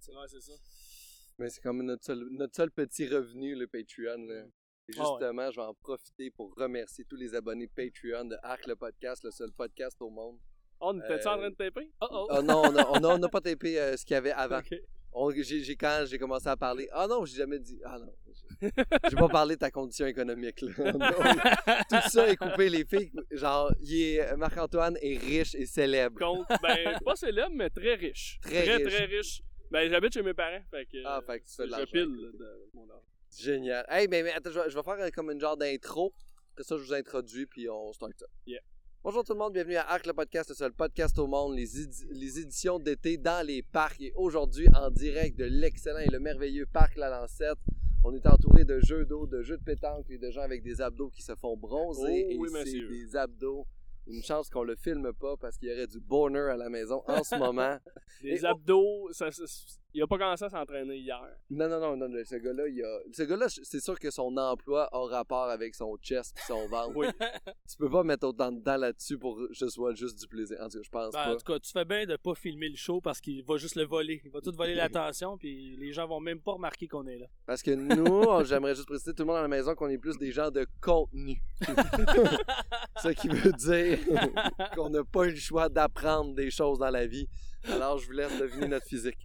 tu sais. Ouais, c'est ça. Mais c'est comme notre seul, notre seul petit revenu, le Patreon. là. Et Ah ouais. justement, je vais en profiter pour remercier tous les abonnés Patreon de Arc le podcast, le seul podcast au monde. On était en Euh, train de taper? Oh oh! Oh non, on n'a pas tapé euh, ce qu'il y avait avant. On- j'ai, j'ai- quand j'ai commencé à parler, ah non, j'ai jamais dit, ah non, j'ai, j'ai pas parlé de ta condition économique. Là. Tout ça est coupé, les filles. Genre, il est, Marc-Antoine est riche et célèbre. Compte, ben, pas célèbre, mais très riche. Très très, riche. très riche. Ben, j'habite chez mes parents, fait que. Ah, fait que tu fais de je l'argent. pile là, de mon argent. Génial. Hey, mais, mais attends, je vais, je vais faire euh, comme une genre d'intro. Après ça, je vous introduis, puis on start ça. Yeah. Bonjour tout le monde, bienvenue à Arc le podcast, le seul podcast au monde, les, édi- les éditions d'été dans les parcs. Et aujourd'hui, en direct de l'excellent et le merveilleux parc La Lancette, on est entouré de jeux d'eau, de jeux de pétanque et de gens avec des abdos qui se font bronzer. Oh et oui, c'est monsieur. des abdos. Une chance qu'on le filme pas parce qu'il y aurait du boner à la maison en ce moment. Les Et- abdos, ça, ça- il a pas commencé à s'entraîner hier. Non, non, non, non, non, ce gars-là, il a... ce gars-là, c'est sûr que son emploi a rapport avec son chest et son ventre. Oui. Tu peux pas mettre autant dedans là-dessus pour que ce soit juste du plaisir. En tout cas, je pense Ben, pas. en tout cas, tu fais bien de pas filmer le show parce qu'il va juste le voler. Il va tout voler l'attention, puis les gens vont même pas remarquer qu'on est là. Parce que nous, j'aimerais juste préciser tout le monde à la maison qu'on est plus des gens de contenu. Ce qui veut dire qu'on n'a pas eu le choix d'apprendre des choses dans la vie. Alors, je vous laisse deviner notre physique.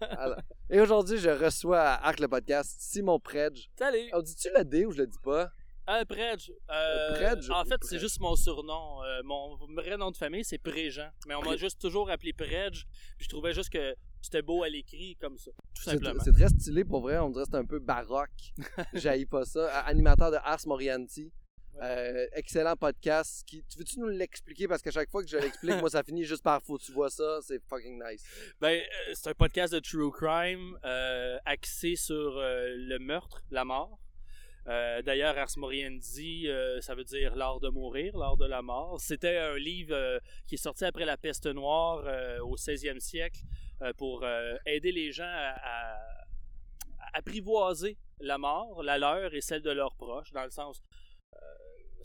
Alors- Et aujourd'hui, je reçois à Arc le podcast Simon Predge. Salut! On dit-tu le D ou je le dis pas? Un Predge. Euh, Predge? En fait, c'est juste mon surnom. Euh, mon vrai nom de famille, c'est Préjean. Mais on m'a juste toujours appelé Predge. Puis je trouvais juste que c'était beau à l'écrit comme ça. Tout C'est simplement. c'est très stylé pour vrai, on dirait que c'est un peu baroque. J'haïs pas ça. Euh, Animateur de Ars Morianti. Euh, excellent podcast. Qui, tu veux-tu nous l'expliquer? Parce qu'à chaque fois que je l'explique, moi, ça finit juste par faut tu vois ça. C'est fucking nice. Ben, euh, c'est un podcast de true crime euh, axé sur le meurtre, la mort. D'ailleurs, Ars Moriendi, ça veut dire l'art de mourir, l'art de la mort. C'était un livre qui est sorti après la peste noire au 16e siècle pour aider les gens à, à- à apprivoiser la mort, la leur et celle de leurs proches, dans le sens euh,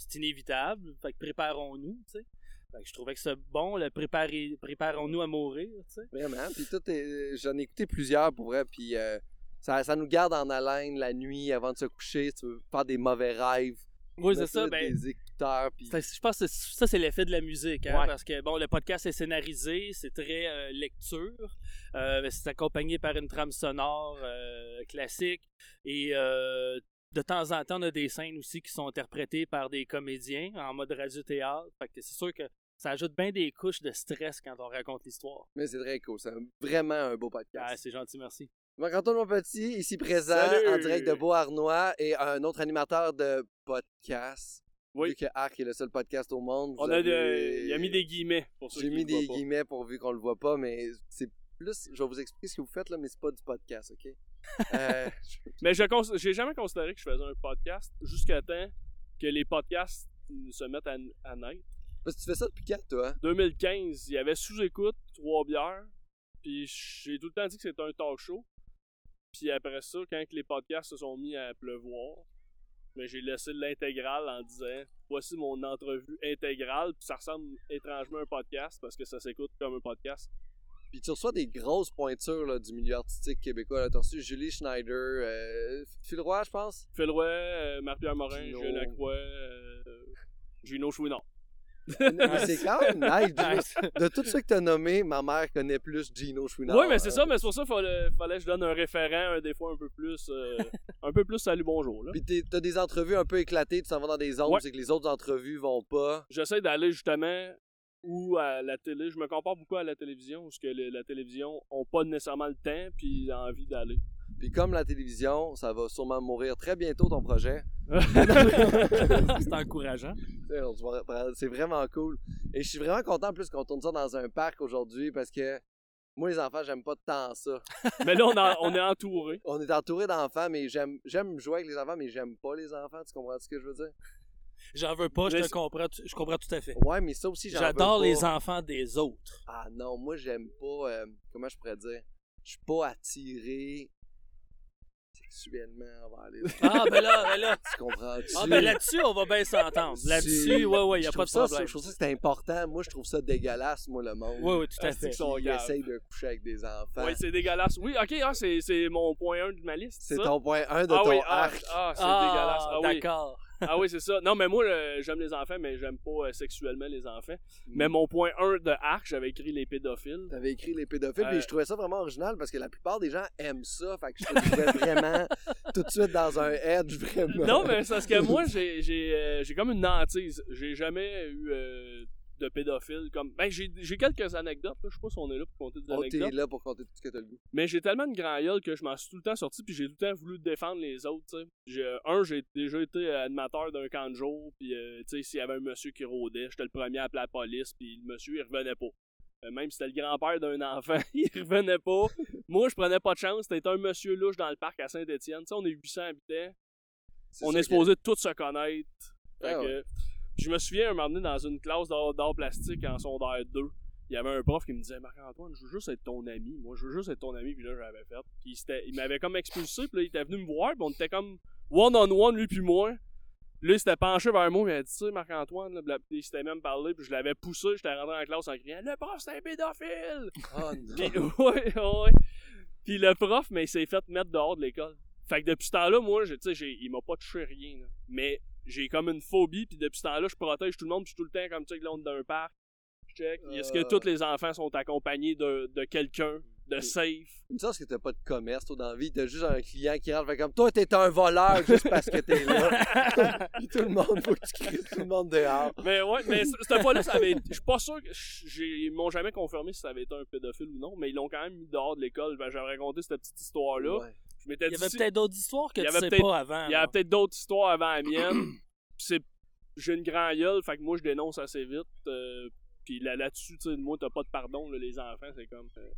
c'est inévitable, fait que préparons-nous, tu sais. Fait que je trouvais que c'est bon, le préparer, préparons-nous à mourir, tu sais. Vraiment. Puis tout est- J'en ai écouté plusieurs pour vrai. Puis euh, ça, ça nous garde en haleine la nuit avant de se coucher. Si tu veux faire des mauvais rêves. Oui, c'est ça. Ben, Des écouteurs. Puis... je pense que ça, c'est l'effet de la musique. Hein, Ouais. Parce que, bon, le podcast est scénarisé, c'est très euh, lecture. euh, c'est accompagné par une trame sonore euh, classique. Et euh, de temps en temps, on a des scènes aussi qui sont interprétées par des comédiens en mode radio-théâtre. Fait que c'est sûr que ça ajoute bien des couches de stress quand on raconte l'histoire. Mais c'est très cool. C'est vraiment un beau podcast. Ah, c'est gentil, merci. Marc-Antoine mon petit, ici présent, Salut! en direct de Beauharnois et un autre animateur de podcast. Oui. Vu que Arc est le seul podcast au monde. On a avez- de- il a mis des guillemets pour ceux J'ai qui mis des pas. guillemets pourvu qu'on le voit pas, mais c'est plus. Je vais vous expliquer ce que vous faites là, mais c'est pas du podcast, ok? Euh, Mais je j'ai jamais considéré que je faisais un podcast jusqu'à temps que les podcasts se mettent à, à naître. parce que tu fais ça depuis quand, toi? 2015, il y avait sous-écoute, trois bières. Puis j'ai tout le temps dit que c'était un talk show. Puis après ça, quand que les podcasts se sont mis à pleuvoir, mais j'ai laissé l'intégrale en disant voici mon entrevue intégrale. Puis ça ressemble étrangement à un podcast parce que ça s'écoute comme un podcast. Puis tu reçois des grosses pointures là, du milieu artistique québécois. T'as reçu Julie Schneider, euh, Phil Roy, je pense? Phil Roy, euh, Marc-Pierre Morin, Gino. Julien Lacroix, euh, Gino Chouinard. mais c'est quand même nice. Gino. De tous ceux que t'as nommés, ma mère connaît plus Gino Chouinard. Oui, mais c'est ça, mais c'est pour ça qu'il fallait, fallait que je donne un référent, un, des fois un peu plus. euh, un peu plus salut bonjour. Là. Puis t'as des entrevues un peu éclatées, tu t'en vas dans des zones, Ouais. c'est que les autres entrevues vont pas. J'essaie d'aller justement ou à la télé. Je me compare beaucoup à la télévision, parce que le- la télévision ont pas nécessairement le temps puis envie d'aller. Puis comme la télévision, ça va sûrement mourir très bientôt ton projet. c'est encourageant. C'est vraiment cool. Et je suis vraiment content en plus qu'on tourne ça dans un parc aujourd'hui parce que moi, les enfants, j'aime pas tant ça. Mais là, on est entouré. On est entouré d'enfants, mais j'aime j'aime jouer avec les enfants, mais j'aime pas les enfants. Tu comprends ce que je veux dire? J'en veux pas, je te c'est- comprends, tu- je comprends tout à fait. Ouais, mais ça aussi, J'adore les enfants des autres. Ah non, moi, j'aime pas. euh, comment je pourrais dire? Je suis pas attiré sexuellement envers les Ah, ben là, ben là. Tu comprends-tu? Ah, ben là-dessus, on va bien s'entendre. Là-dessus, ouais, ouais, il Je a pas de ça- problème. Je trouve ça que c'est important. Moi, je trouve ça dégueulasse, moi, le monde. Oui, oui, tout à Ah, c'est fait. que sont qui graves. essaye de coucher avec des enfants. Ouais, c'est dégueulasse. Oui, ok, ah, c'est c'est mon point 1 de ma liste. c'est ton point 1 de ah ton oui, ah, arc. ah, c'est Ah, dégueulasse. Ah oui. d'accord. Ah oui, c'est ça. Non, mais moi, euh, j'aime les enfants, mais j'aime pas euh, sexuellement les enfants. Mm. Mais mon point 1 de arc, j'avais écrit les pédophiles. T'avais écrit les pédophiles, Euh, et je trouvais ça vraiment original parce que la plupart des gens aiment ça. Fait que je te trouvais vraiment tout de suite dans un edge, vraiment. Non, mais c'est parce que moi, j'ai euh, comme une hantise. J'ai jamais eu euh, de pédophile. Comme... Ben, j'ai j'ai quelques anecdotes. là. Je sais pas si on est là pour compter des On t'est anecdotes. là pour compter tout ce que t'as le goût. Mais j'ai tellement de grand gueule que je m'en suis tout le temps sorti, puis j'ai tout le temps voulu défendre les autres. tu sais. J'ai- Un, j'ai déjà été animateur d'un camp de jour, puis euh, tu sais, s'il y avait un monsieur qui rôdait, j'étais le premier à appeler la police, puis le monsieur, il revenait pas. Euh, même si c'était le grand-père d'un enfant, il revenait pas. Moi, je prenais pas de chance. C'était un monsieur louche dans le parc à Saint-Étienne. Tu sais, on est 800 habitants. C'est On est que- supposé tous se connaître. Fait Ah que. Je me souviens un moment donné dans une classe d'art plastique en secondaire 2. Il y avait un prof qui me disait Marc-Antoine, je veux juste être ton ami. Moi, je veux juste être ton ami. Puis là, j'avais fait. Puis il, m'avait comme expulsé. Puis là, il était venu me voir. Puis on était comme one-on-one, lui puis moi. Là, il s'était penché vers moi. Il m'a dit Tu sais, Marc-Antoine, puis il s'était même parlé. Puis je l'avais poussé. J'étais rentré en classe en criant Le prof, c'est un pédophile Oh puis, non. ouais, ouais. Puis le prof, mais il s'est fait mettre dehors de l'école. Fait que depuis ce temps-là, moi, je- tu sais, il m'a pas touché rien. là. Mais j'ai comme une phobie, puis depuis ce temps-là, je protège tout le monde, puis tout le temps comme, tu sais, là, on est dans un parc. Je check. Est-ce que Euh. tous les enfants sont accompagnés de, de quelqu'un, de safe? Une chance que t'as pas de commerce, toi, dans la vie. T'as juste un client qui rentre, fait comme toi, t'es un voleur juste parce que t'es là. Puis tout le monde, faut que tu cries tout le monde dehors. Mais ouais, mais cette fois-là, ça avait été- Je suis pas sûr que. j'ai- Ils m'ont jamais confirmé si ça avait été un pédophile ou non, mais ils l'ont quand même mis dehors de l'école. Ben, j'avais raconté cette petite histoire-là. Ouais. Je m'étais Il y dit. avait peut-être d'autres histoires que Il y tu avait sais peut-être- pas avant. Il y a là. peut-être d'autres histoires avant la mienne. Puis c'est j'ai une grande gueule, fait que moi je dénonce assez vite. euh, puis là, là-dessus, tu sais, moi t'as pas de pardon, là, les enfants, c'est comme. euh,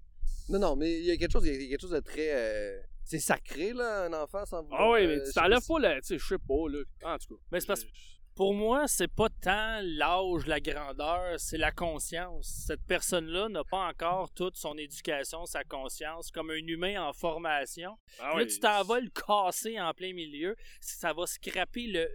Non, non, mais il y a quelque chose, il y a quelque chose de très. euh, C'est sacré, là, un enfant sans vouloir. Ah ouais, euh, mais je tu sais t'enlèves si- pas la. Tu sais, je sais pas, là. En tout cas. Mais c'est parce- je- Pour moi, c'est pas tant l'âge, la grandeur, c'est la conscience. Cette personne-là n'a pas encore toute son éducation, sa conscience, comme un humain en formation. Ah là, tu t'en vas le casser en plein milieu, ça va scraper le,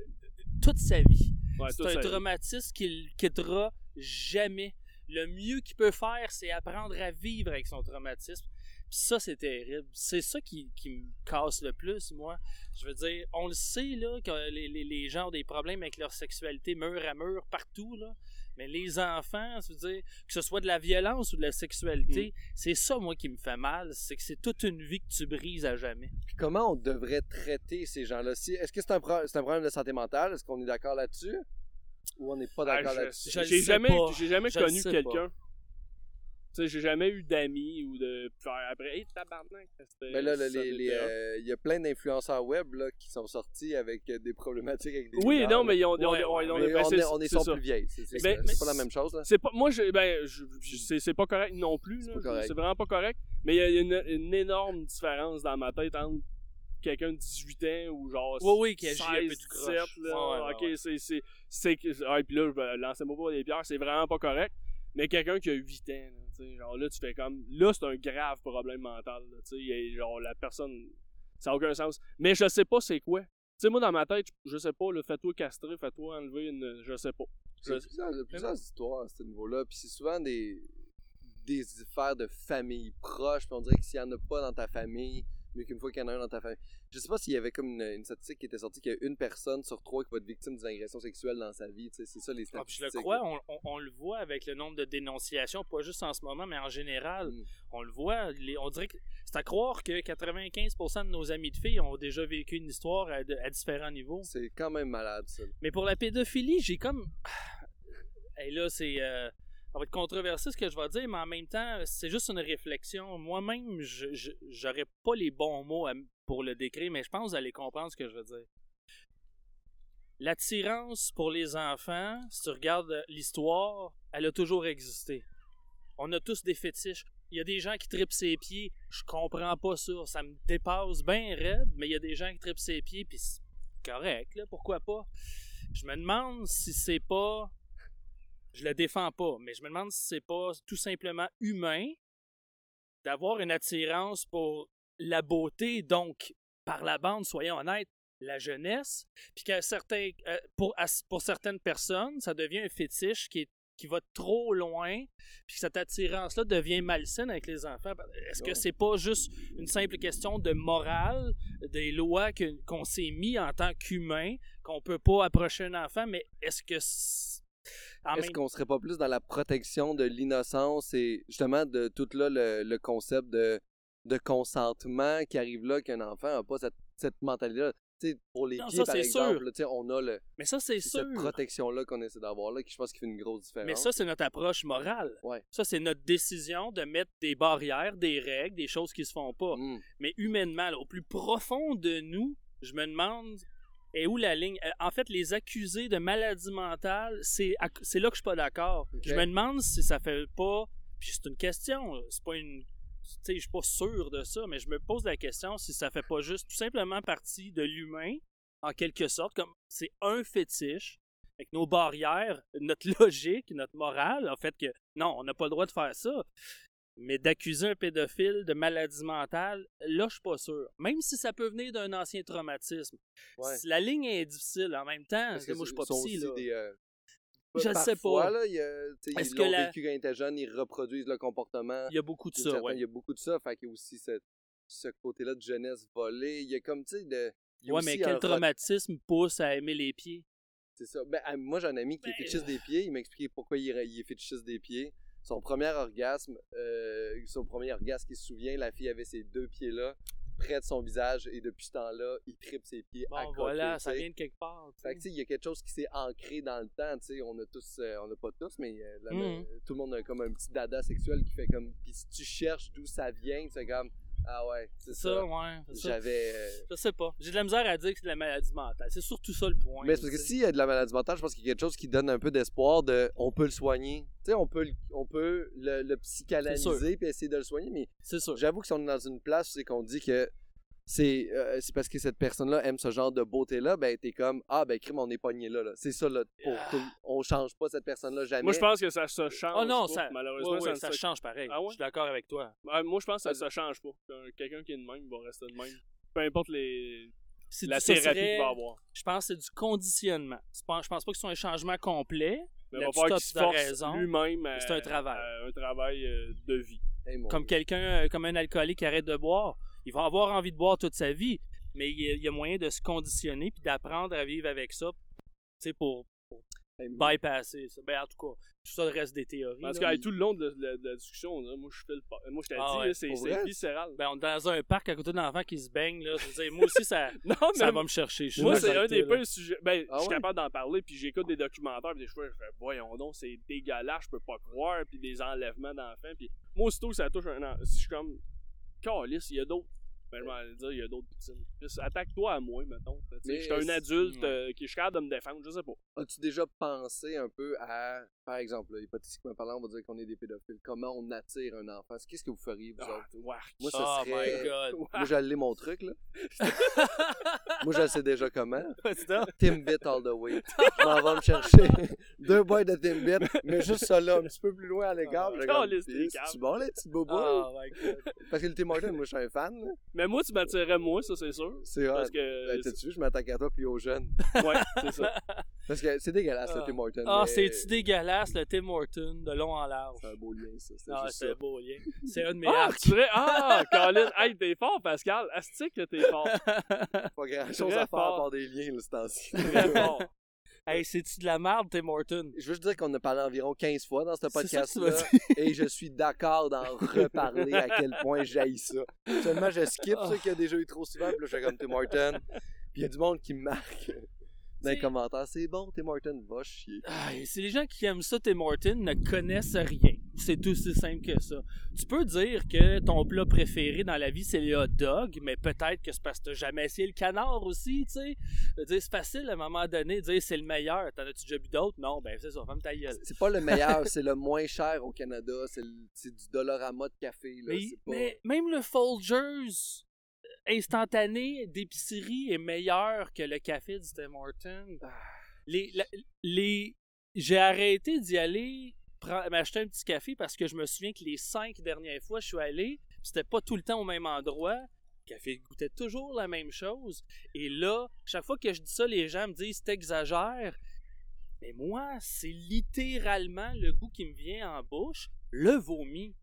toute sa vie. ouais, c'est un traumatisme qu'il quittera jamais. Le mieux qu'il peut faire, c'est apprendre à vivre avec son traumatisme. Ça, c'est terrible. C'est ça qui, qui me casse le plus, moi. Je veux dire, on le sait, là, que les, les- les gens ont des problèmes avec leur sexualité mur à mur, partout, là. Mais les enfants, je veux dire, que ce soit de la violence ou de la sexualité, c'est ça, moi, qui me fait mal. C'est que c'est toute une vie que tu brises à jamais. Puis comment on devrait traiter ces gens-là? Si- Est-ce que c'est un, pro- c'est un problème de santé mentale? Est-ce qu'on est d'accord là-dessus? Ou on n'est pas Ah, d'accord je- là-dessus? J'ai jamais, pas. jamais Je connu quelqu'un. Tu sais, j'ai jamais eu d'amis ou de faire après. Hey, tabarnak, c'était. Mais là, les- euh, il y a plein d'influenceurs web là, qui sont sortis avec euh, des problématiques avec des Oui, mineurs, non, là. mais ils ont. Ouais, Mais on, est, on est sont ça. plus vieilles. C'est Ben, c'est pas la même chose. Là. C'est pas, moi, je, ben, je- je- c'est, pas correct non plus. C'est vraiment pas correct. Mais il y a une, une énorme différence dans ma tête entre quelqu'un de 18 ans ou genre Oui, oui, qui agit 16, un peu tout 17, croche. là. Ouais, ouais, ok, ouais. c'est, c'est, ah, puis là, ben, lancez-moi pas des pierres, c'est vraiment pas correct. Mais quelqu'un qui a 8 ans, là, genre là, tu fais comme, là, c'est un grave problème mental, là, tu sais, et genre, la personne, ça n'a aucun sens. Mais je sais pas c'est quoi. Tu sais, moi, dans ma tête, je sais pas, là, fais-toi castrer, fais-toi enlever une, je sais pas. Il y a plusieurs, il y a plusieurs histoires à ce niveau-là. Puis c'est souvent des, des affaires de famille proche. Puis on dirait que s'il n'y en a pas dans ta famille, mieux qu'une fois qu'il y en a un dans ta famille. Je sais pas s'il y avait comme une, une statistique qui était sortie qu'il y a une personne sur trois qui va être victime d'une agression sexuelle dans sa vie. C'est ça les Ah, statistiques. je le crois, on, on- on le voit avec le nombre de dénonciations, pas juste en ce moment, mais en général. Mm. On le voit. les- on dirait que c'est à croire que 95% de nos amis de filles ont déjà vécu une histoire à, de- à différents niveaux. C'est quand même malade, ça. Mais pour la pédophilie, j'ai comme. Et là, c'est. euh, Ça va être controversé ce que je vais dire, mais en même temps, c'est juste une réflexion. Moi-même, je j'aurais pas les bons mots pour le décrire, mais je pense que vous allez comprendre ce que je veux dire. L'attirance pour les enfants, si tu regardes l'histoire, elle a toujours existé. On a tous des fétiches. Il y a des gens qui tripent ses pieds. Je comprends pas ça. Ça me dépasse bien raide, mais il y a des gens qui tripent ses pieds, puis c'est correct, là, pourquoi pas? Je me demande si c'est pas. Je le défends pas, mais je me demande si c'est pas tout simplement humain d'avoir une attirance pour la beauté, donc par la bande, soyons honnêtes, la jeunesse, puis qu'à certains, euh, pour, certaines personnes, ça devient un fétiche qui, est, qui va trop loin, puis que cette attirance-là devient malsaine avec les enfants. Est-ce que c'est pas juste une simple question de morale, des lois qu'on s'est mis en tant qu'humain, qu'on peut pas approcher un enfant, mais est-ce que... en Est-ce même- qu'on serait pas plus dans la protection de l'innocence et justement de tout là le, le concept de, de consentement qui arrive là qu'un enfant n'a pas cette, cette mentalité-là? Tu sais, pour les Non, pieds, ça, par c'est exemple, là, on a le, Mais ça, c'est cette protection-là qu'on essaie d'avoir là, qui je pense qui fait une grosse différence. Mais ça, c'est notre approche morale. Ouais. Ça, c'est notre décision de mettre des barrières, des règles, des choses qui se font pas. Mm. Mais humainement, là, au plus profond de nous, je me demande est où la ligne. Euh, En fait, les accusés de maladie mentale, c'est là que je suis pas d'accord. Je me demande si ça fait pas. Puis c'est une question, là, c'est pas une. Tu sais, je suis pas sûr de ça, mais je me pose la question si ça fait pas juste tout simplement partie de l'humain, en quelque sorte, comme c'est un fétiche, avec nos barrières, notre logique, notre morale, en fait que non, on n'a pas le droit de faire ça. Mais d'accuser un pédophile de maladie mentale, là, je suis pas sûr. Même si ça peut venir d'un ancien traumatisme. Ouais. La ligne est difficile en même temps. Parce que moi, je suis pas psy, aussi là. des, euh, Je le sais parfois, pas. Là, il y a, ils que l'ont la- vécu quand ils étaient jeunes, ils reproduisent le comportement. Il y a beaucoup de ça, certains- ouais. Il y a beaucoup de ça. Fait qu'il y a aussi cette- ce côté-là de jeunesse volée. Il y a comme, tu sais, de. Ouais, mais quel traumatisme pousse à aimer les pieds? C'est ça. Ben, moi, j'ai un ami qui est Ben, fétichiste des pieds. Il m'a expliqué pourquoi il, est- il est fétichiste des pieds. Son premier orgasme, euh, son premier orgasme qu'il se souvient, la fille avait ses deux pieds-là près de son visage et depuis ce temps-là, il tripe ses pieds à Bon, côté. voilà, ça vient de quelque part. tu Fait que, tu sais. sais, il y a quelque chose qui s'est ancré dans le temps, tu sais, on a tous, euh, on a pas tous, mais euh, Mhm. tout le monde a comme un petit dada sexuel qui fait comme, puis si tu cherches d'où ça vient, c'est comme, ah ouais, c'est ça, ça. ouais. J'avais, euh, Je sais pas. J'ai de la misère à dire que c'est de la maladie mentale. C'est surtout ça le point. Mais c'est parce que s'il y a de la maladie mentale, je pense qu'il y a quelque chose qui donne un peu d'espoir de on peut le soigner. Tu sais, on peut, le- on peut le, le psychanalyser puis essayer de le soigner, mais C'est sûr. j'avoue que si on est dans une place où c'est qu'on dit que c'est euh, c'est parce que cette personne-là aime ce genre de beauté-là, ben t'es comme ah ben crime on est pogné là, là. c'est ça là pour Ah. tout- on change pas cette personne-là jamais. Moi, je pense que ça se change. Oh non, pas. ça, Malheureusement, ça, change pareil. Ah ouais? Je suis d'accord avec toi. Ouais, Moi, je pense que ça se change pas. Qu'un- Quelqu'un qui est de même va rester de même. Peu importe les... La du- thérapie qu'il va avoir. Je pense que c'est du conditionnement. Je pense pas que ce soit un changement complet. Mais il va raison. lui-même C'est un travail. à un travail euh, de vie. Hey, Comme quelqu'un, euh, comme un alcoolique qui arrête de boire. Il va avoir envie de boire toute sa vie, mais il y a, il y a moyen de se conditionner puis d'apprendre à vivre avec ça, tu sais, pour mon- bypasser ça. Ben, en tout cas, tout ça reste des théories. Parce là. que hey, tout le long de la, de la- de la discussion, là, moi, je fais le pas. Moi, je t'ai Ah dit, ouais, c'est pour viscéral. Ben, on est dans un parc à côté d'un enfant qui se baigne, là. Je veux dire, moi aussi, ça, non, ça va me chercher. Je moi, c'est un des peu sujets. Ben, Ah je suis ouais? capable d'en parler, puis j'écoute des documentaires, puis des fois, je fais, voyons donc, c'est dégueulasse, je peux pas croire, puis des enlèvements d'enfants, puis moi, aussitôt, ça touche un. Si je suis comme, calice, il y a d'autres. Ben, je aller dire, il y a d'autres victimes. Juste Attaque-toi à moi, mettons. Mais Je suis un adulte euh, qui est capable de me défendre, je sais pas. As-tu déjà pensé un peu à, par exemple, là, hypothétiquement parlant, on va dire qu'on est des pédophiles. Comment on attire un enfant? Qu'est-ce que vous feriez vous Ah, autres? Moi, ça Oh serait. my god. Moi, j'allais mon truc là. Moi, je sais déjà comment. Timbit all the way. Je m'en vais me chercher deux boîtes de Timbit, mais juste ça là, un petit peu plus loin à l'égard. Ah, calme. C'est bon, les petits bobos? Oh my god. Parce que le Tim Hortons, moi, je suis un fan. là. Mais moi, tu m'attirerais moi, ça, c'est sûr. C'est vrai. Parce que. Ben, T'as-tu vu, je m'attaque à toi puis aux jeunes. ouais, c'est ça. Parce que c'est dégueulasse, le Ah. Tim Hortons. Ah, mais c'est-tu dégueulasse, le Tim Horton, de long en large. C'est un beau lien, ça. C'est Ah, c'est un beau lien. C'est un de mes Ah, tu ah, Colin, hey, t'es fort, Pascal. Astique que t'es fort. Pas grand-chose Très à faire à part des liens, là, ce temps-ci. Très fort. hey, c'est-tu de la merde, Tim Horton? Je veux juste dire qu'on a parlé environ 15 fois dans ce podcast-là. et je suis d'accord d'en reparler à quel point j'haïs ça. Seulement, je skip ça qu'il y a déjà eu trop souvent. Puis là, je fais comme Tim Horton. Puis il y a du monde qui me marque dans les C'est- commentaires. C'est bon, Tim Horton, va chier. Ah, c'est les gens qui aiment ça, Tim Horton, ne connaissent rien. C'est tout aussi simple que ça. Tu peux dire que ton plat préféré dans la vie, c'est le hot dog, mais peut-être que c'est parce que t'as jamais essayé le canard aussi, tu sais. C'est facile à un moment donné de dire c'est le meilleur. T'en as-tu déjà bu d'autres? Non, ben c'est ça, ferme ta gueule. C'est pas le meilleur, c'est le moins cher au Canada. C'est du Dollarama de café. Là. Mais, c'est pas... mais même le Folgers instantané d'épicerie est meilleur que le café du Tim Hortons. Ah. Les, la- les, j'ai arrêté d'y aller m'acheter un petit café parce que je me souviens que les cinq dernières fois je suis allé, c'était pas tout le temps au même endroit. café goûtait toujours la même chose. Et là, chaque fois que je dis ça, les gens me disent t'exagères. Mais moi, c'est littéralement le goût qui me vient en bouche, le vomi.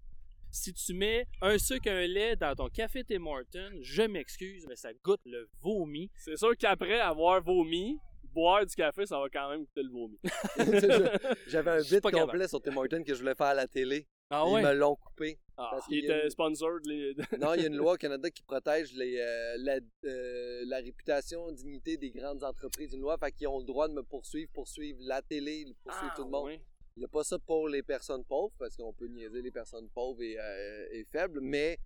Si tu mets un sucre, un lait dans ton café Tim Hortons, je m'excuse, mais ça goûte le vomi. C'est sûr qu'après avoir vomi, boire du café, ça va quand même goûter le vomi. J'avais un bit complet capable. sur Tim Hortons que je voulais faire à la télé. Ah Ils ouais? me l'ont coupé. Ah, Parce il était une- sponsored. Les... Non, il y a une loi au Canada qui protège les, euh, la, euh, la réputation, dignité des grandes entreprises. Une loi, fait qu'ils ont le droit de me poursuivre, poursuivre la télé, poursuivre Ah, tout le monde. ouais? Il n'y a pas ça pour les personnes pauvres, parce qu'on peut niaiser les personnes pauvres et, euh, et faibles, mais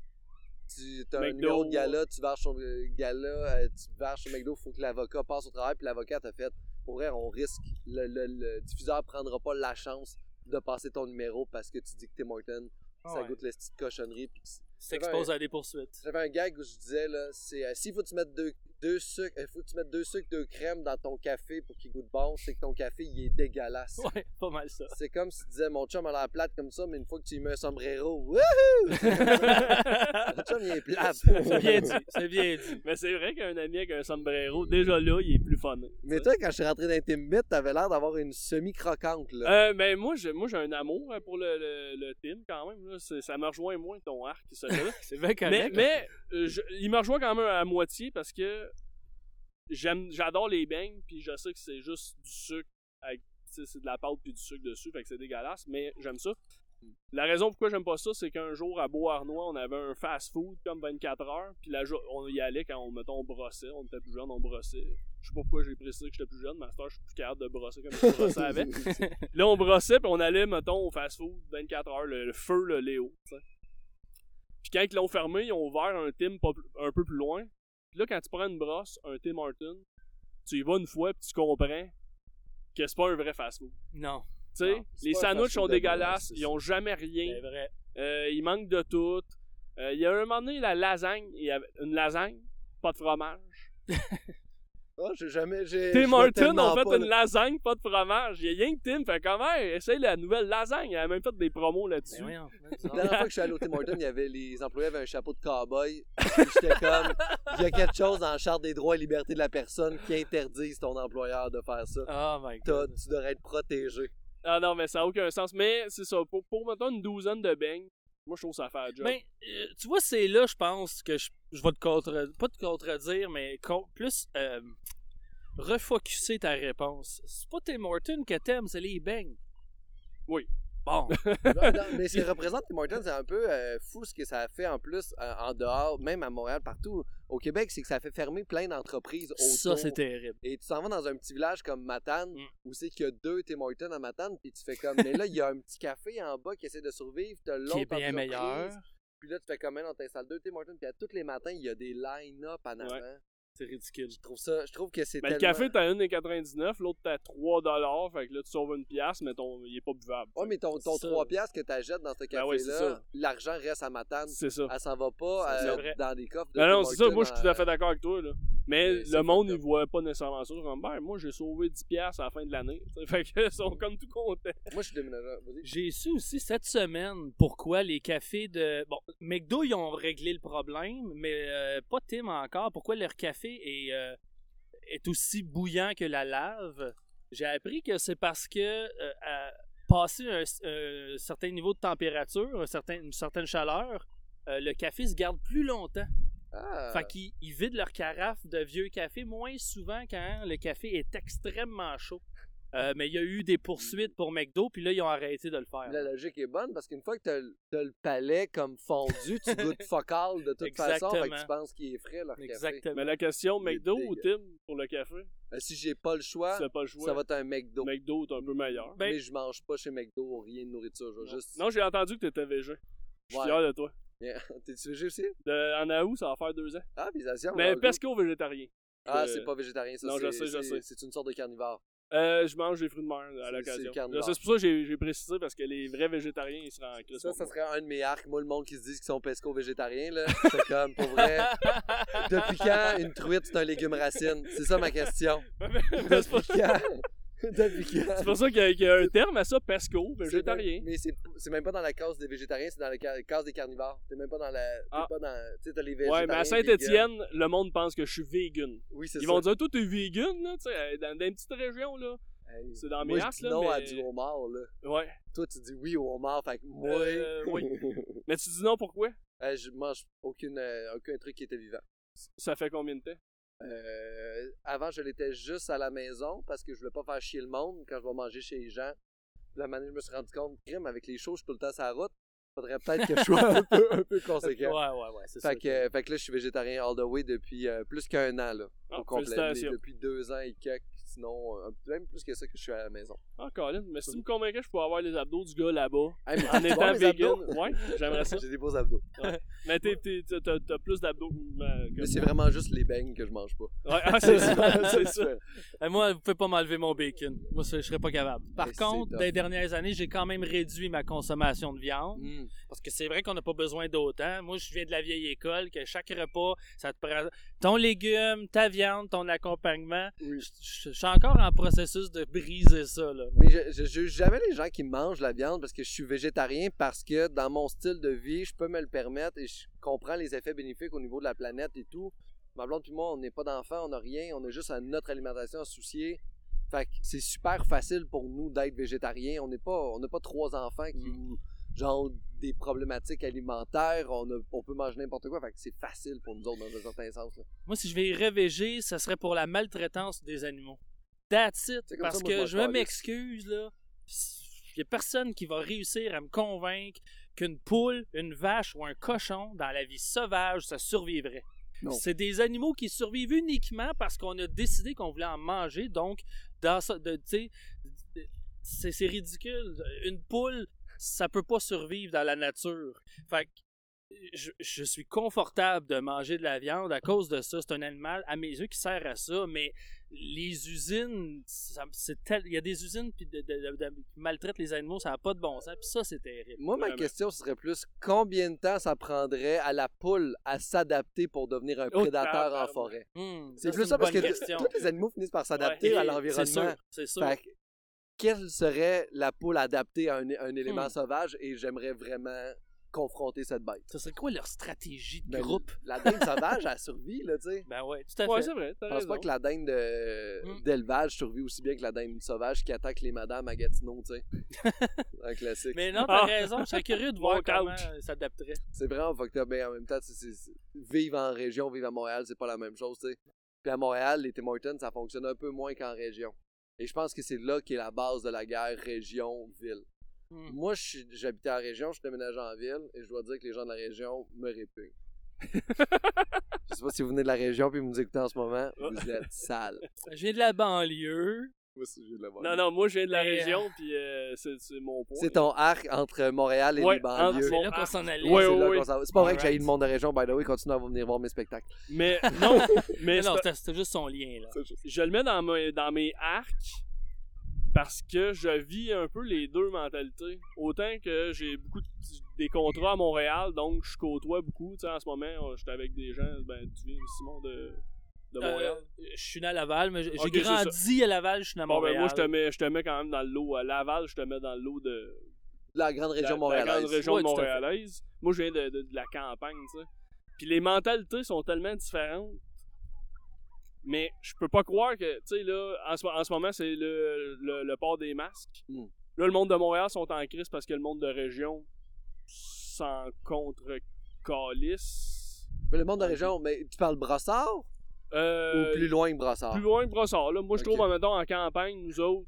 tu as un numéro de gala, tu varges sur euh, gala, euh, tu varges sur McDo, il faut que l'avocat passe au travail, puis l'avocat t'a fait, pour vrai, on risque, le, le, le diffuseur prendra pas la chance de passer ton numéro parce que tu dis que t'es Morton, ça Ouais. goûte la petite cochonnerie, puis S'expose à des poursuites. j'avais un gag où je disais, là, c'est euh, s'il faut que tu mettes deux, deux sucres, euh, faut que tu mettes deux sucres, deux crèmes dans ton café pour qu'il goûte bon, c'est que ton café, il est dégueulasse. Ouais, pas mal ça. C'est comme si tu disais, mon chum a l'air plate comme ça, mais une fois que tu lui mets un sombrero, wouhou! Mon chum, il est plate. c'est bien dit, c'est bien dit. Mais c'est vrai qu'un ami avec un sombrero, déjà là, il est plus fun. Mais toi, quand je suis rentré dans Intimate, t'avais l'air d'avoir une semi-croquante, là. Euh, mais moi, j'ai, moi, j'ai un amour euh, pour le, le, le team quand même. Là. C'est- ça me rejoint moins ton arc, celui-là. C'est bien mais correct. mais euh, je- il me rejoint quand même à moitié parce que j'aime, j'adore les beignes, puis je sais que c'est juste du sucre avec c'est de la pâte puis du sucre dessus, fait que c'est dégueulasse, mais j'aime ça. La raison pourquoi j'aime pas ça, c'est qu'un jour à Beauharnois, on avait un fast-food comme 24 heures, puis jo- on y allait quand on, mettons, on brossait, on était plus jeune, on brossait. Je sais pas pourquoi j'ai précisé que j'étais plus jeune, mais à je suis plus capable de brosser comme je brossais avant. Là, on brossait, puis on allait, mettons, au fast-food 24 heures, le, le feu, le Léo, tu sais. Puis quand ils l'ont fermé, ils ont ouvert un plus- un peu plus loin. Puis là, quand tu prends une brosse, un Tim Horton, tu y vas une fois, puis tu comprends que c'est pas un vrai fast-food. Non, Tu sais, les sandwichs sont dégueulasses, ils ont jamais rien. c'est vrai. Euh, il manque de tout. Euh, il y a un moment donné, la lasagne, il y avait une lasagne, pas de fromage. Oh, j'ai jamais. j'ai- Tim Horton ont fait une lasagne, pas de fromage. Il y a rien que Tim fait comment essaye la nouvelle lasagne. Il a même fait des promos Mais là-dessus. c'est La dernière fois que je suis allé au Tim Hortons, il y avait, les employés avaient un chapeau de cowboy. J'étais comme, il y a quelque chose dans la Charte des droits et libertés de la personne qui interdise ton employeur de faire ça. Oh my god. tu devrais être protégé. Ah non, mais ça n'a aucun sens. Mais c'est ça, pour, pour mettons une douzaine de beignes, moi je trouve ça fait un job. Ben, euh, tu vois, c'est là, je pense, que je, je vais te contre... Pas te contredire, mais con- plus euh, refocuser ta réponse. C'est pas Tim Hortons que t'aimes, c'est les beignes. Oui. Bon. Non, non, mais ce qui représente Tim Hortons, c'est un peu euh, fou ce que ça a fait en plus euh, en dehors, même à Montréal, partout. Au Québec, c'est que ça a fait fermer plein d'entreprises autour. ça, c'est terrible. Et tu s'en vas dans un petit village comme Matane, Mm. où c'est qu'il y a deux Tim Hortons à Matane, puis tu fais comme, mais là, il y a un petit café en bas qui essaie de survivre, t'as l'autre Qui est bien meilleur. Puis là, tu fais comme, on t'installes deux Tim Hortons, puis à tous les matins, il y a des line-up en avant. C'est ridicule. Je trouve ça, je trouve que c'est Ben, le café, t'as 1,99, l'autre t'as 3 Fait que là, tu sauves une pièce, mais ton, il est pas buvable. Ouais, mais ton, ton Ça. 3 piastres que t'achètes dans ce Ben ouais, café-là, ça. l'argent reste à Matane. C'est ça. Elle s'en va pas euh, dans des coffres de Non, non, c'est ça. Moi, je suis tout à fait d'accord avec toi. Là. Mais Mais le monde, il voit pas nécessairement ça. Comme, ben, moi, j'ai sauvé 10$ piastres à la fin de l'année. Fait que, ils sont comme tout contents. Moi, je suis déménageur. J'ai su aussi cette semaine pourquoi les cafés de. Bon, McDo, ils ont réglé le problème, mais euh, pas Tim encore. Pourquoi leur café est, euh, est aussi bouillant que la lave. J'ai appris que c'est parce que, euh, à passer un, un certain niveau de température, un certain, une certaine chaleur, euh, le café se garde plus longtemps. Ah, Fait qu'ils ils vident leur carafe de vieux café moins souvent quand le café est extrêmement chaud. Euh, mais il y a eu des poursuites pour McDo, puis là, ils ont arrêté de le faire. la logique est bonne parce qu'une fois que t'as le- t'as le palais comme fondu, tu goûtes focal de toute façon. Fait que tu penses qu'il est frais, leur café. Exactement. Mais la question, McDo ou. Tim pour le café? Euh, si j'ai pas le choix, Tu pas le choix. ça va être un McDo. McDo est un peu meilleur. Ben- mais je mange pas chez McDo rien de nourriture. Je vais juste. Non, j'ai entendu que t'étais végé. Je suis Ouais. fier de toi. T'es-tu végé aussi? De, en août, ça va faire deux ans? Ah. Mais bravo. pesco végétarien. Ah, Euh, c'est pas végétarien, ça. non, je sais, je sais. C'est une sorte de carnivore. Euh, je mange des fruits de mer à l'occasion. c'est pour ça que j'ai précisé parce que les vrais végétariens, ils seraient en crise. Ça, ça serait un de mes arcs. Moi, le monde qui se dit qu'ils sont pesco-végétariens, là. C'est comme, pour vrai. Depuis quand une truite, c'est un légume racine? C'est ça ma question. Pas- Depuis quand? C'est pour ça qu'il y, a- qu'il y a un terme à ça, pesco, végétarien. Mais c'est même pas dans la case des végétariens, c'est dans la ca- case des carnivores. T'es même pas dans la. Ah. pas dans. Tu sais, t'as les Ouais, végétariens. mais à. Saint-Étienne, le monde pense que je suis vegan. Oui, c'est Ils ça. vont dire, toi, t'es vegan, là, tu sais, dans, dans une petite région, là. Hey, c'est dans moi, mes je arcs, dis là, non à du homard, là. Ouais. Toi, tu dis oui au homard, fait que moi. Euh, oui. Mais tu dis non, pourquoi? Euh, je mange aucune, euh, aucun truc qui était vivant. Ça fait combien de temps? Euh, avant, je l'étais juste à la maison parce que je voulais pas faire chier le monde quand je vais manger chez les gens. Puis la manière, je me suis rendu compte, crime, avec les choses, je suis tout le temps sur la route. Faudrait peut-être que je sois un peu, un peu conséquent. Ouais, ouais, ouais, c'est ça. Fait que, fait que là, je suis végétarien all the way depuis euh, plus qu'un an, là, Ah, au complet. Mais félicitations. depuis deux ans et quelques, sinon, euh, même plus que ça que je suis à la maison. Ah, Colin, mais si tu me convainquais, je pourrais avoir les abdos du gars là-bas. Hey, En étant vegan. Ouais, j'aimerais ça. J'ai des beaux abdos. Mais t'es- t'es- t'as plus d'abdos que, que Mais c'est vraiment juste les beignes que je mange pas. Ouais, ah, c'est ça, c'est ça. Euh, moi, vous pouvez pas m'enlever mon bacon. Moi, je serais pas capable. Par Mais contre, dans les dernières années, j'ai quand même réduit ma consommation de viande. Mm. Parce que c'est vrai qu'on n'a pas besoin d'autant. Moi, je viens de la vieille école, que chaque repas, ça te prend ton légume, ta viande, ton accompagnement. Oui. Je, je- je suis encore en processus de briser ça, là. Mais je, je juge jamais les gens qui mangent la viande parce que je suis végétarien parce que dans mon style de vie, je peux me le permettre et je comprends les effets bénéfiques au niveau de la planète et tout. Ma blonde puis moi, on n'est pas d'enfants, on n'a rien, on a juste à notre alimentation à soucier. Fait que c'est super facile pour nous d'être végétarien. On n'est pas, on n'a pas trois enfants qui Mm. genre des problématiques alimentaires. On, a- on peut manger n'importe quoi. Fait que c'est facile pour nous autres dans un certain sens. là. Moi, si je vais y révéger, ça serait pour la maltraitance des animaux. That's it. Parce ça, moi, je que je m'excuse, là. Il n'y a personne qui va réussir à me convaincre qu'une poule, une vache ou un cochon, dans la vie sauvage, ça survivrait. C'est des animaux qui survivent uniquement parce qu'on a décidé qu'on voulait en manger. Donc, dans ça, c'est ridicule. Une poule, ça peut pas survivre dans la nature. Fait que je, je suis confortable de manger de la viande à cause de ça. C'est un animal, à mes yeux, qui sert à ça, mais les usines, tel- il y a des usines puis de- de- de- de- qui maltraitent les animaux, ça n'a pas de bon sens, puis ça, c'est terrible. Moi, ma Vraiment. question serait plus combien de temps ça prendrait à la poule à s'adapter pour devenir un Oh, prédateur en forêt? Hmm, C'est plus ça parce que tous les animaux finissent par s'adapter Ouais, à l'environnement. C'est sûr, quelle serait la poule adaptée à un, un élément Hmm. sauvage et j'aimerais vraiment confronter cette bête. Ce serait quoi leur stratégie de Ben, groupe? La dinde sauvage, elle survit, là, tu sais. Ben ouais, tout à Ouais, fait. c'est vrai, t'as Je pense raison. pas que la dinde de- Hmm. d'élevage survit aussi bien que la dinde sauvage qui attaque les madames à Gatineau, tu sais. un classique. Mais non, t'as Ah. raison, je serais curieux de voir Walk comment out. ça s'adapterait. C'est vraiment fucked up, mais en même temps, c'est- c'est- c'est- vivre en région, vivre à Montréal, c'est pas la même chose, tu sais. Puis à Montréal, les Tim Hortons, ça fonctionne un peu moins qu'en région. Et je pense que c'est là qu'est la base de la guerre région-ville. Hmm. Moi, j'habitais en région, je suis déménagé en ville, et je dois dire que les gens de la région me répugnent. je sais pas si vous venez de la région puis vous nous écoutez en ce moment, vous êtes sale. Je viens de la banlieue. Moi aussi, j'ai de la voir. Non, non, moi, je viens de la Mais, région, puis euh, c'est c'est mon point. C'est ton arc entre Montréal et Ouais, les banlieues. C'est là qu'on s'en allait. ouais, C'est ouais, là ouais. qu'on s'en va. C'est pas vrai que Alright. j'ai le monde de région, by the way, continuez à venir voir mes spectacles. Mais non, mais Mais c'est non, pas- c'était c'était juste son lien, là. je le mets dans mes, dans mes arcs parce que je vis un peu les deux mentalités. Autant que j'ai beaucoup de, des contrats à Montréal, donc je côtoie beaucoup. Tu sais, en ce moment, euh, j'étais avec des gens, ben, tu viens, Simon, de, de Montréal. Euh, je suis né à Laval, mais j'ai grandi à Laval, je suis né à bon, ben, Montréal. moi, je te, mets, je te mets quand même dans le lot. À Laval, je te mets dans le lot de, La grande région la, la montréalaise. grande région Ouais, montréalaise. Moi, je viens de, de- de la campagne, tu sais. Puis les mentalités sont tellement différentes. Mais je peux pas croire que, tu sais, là, en ce, en ce moment, c'est le, le, le port des masques. Mm. Là, le monde de Montréal sont en crise parce que le monde de région s'en contre calisse. Mais le monde de région, mais tu parles brossard Euh, ou plus loin que brossard? plus loin que Brossard. Là. Moi, je trouve, mettons, en campagne, nous autres,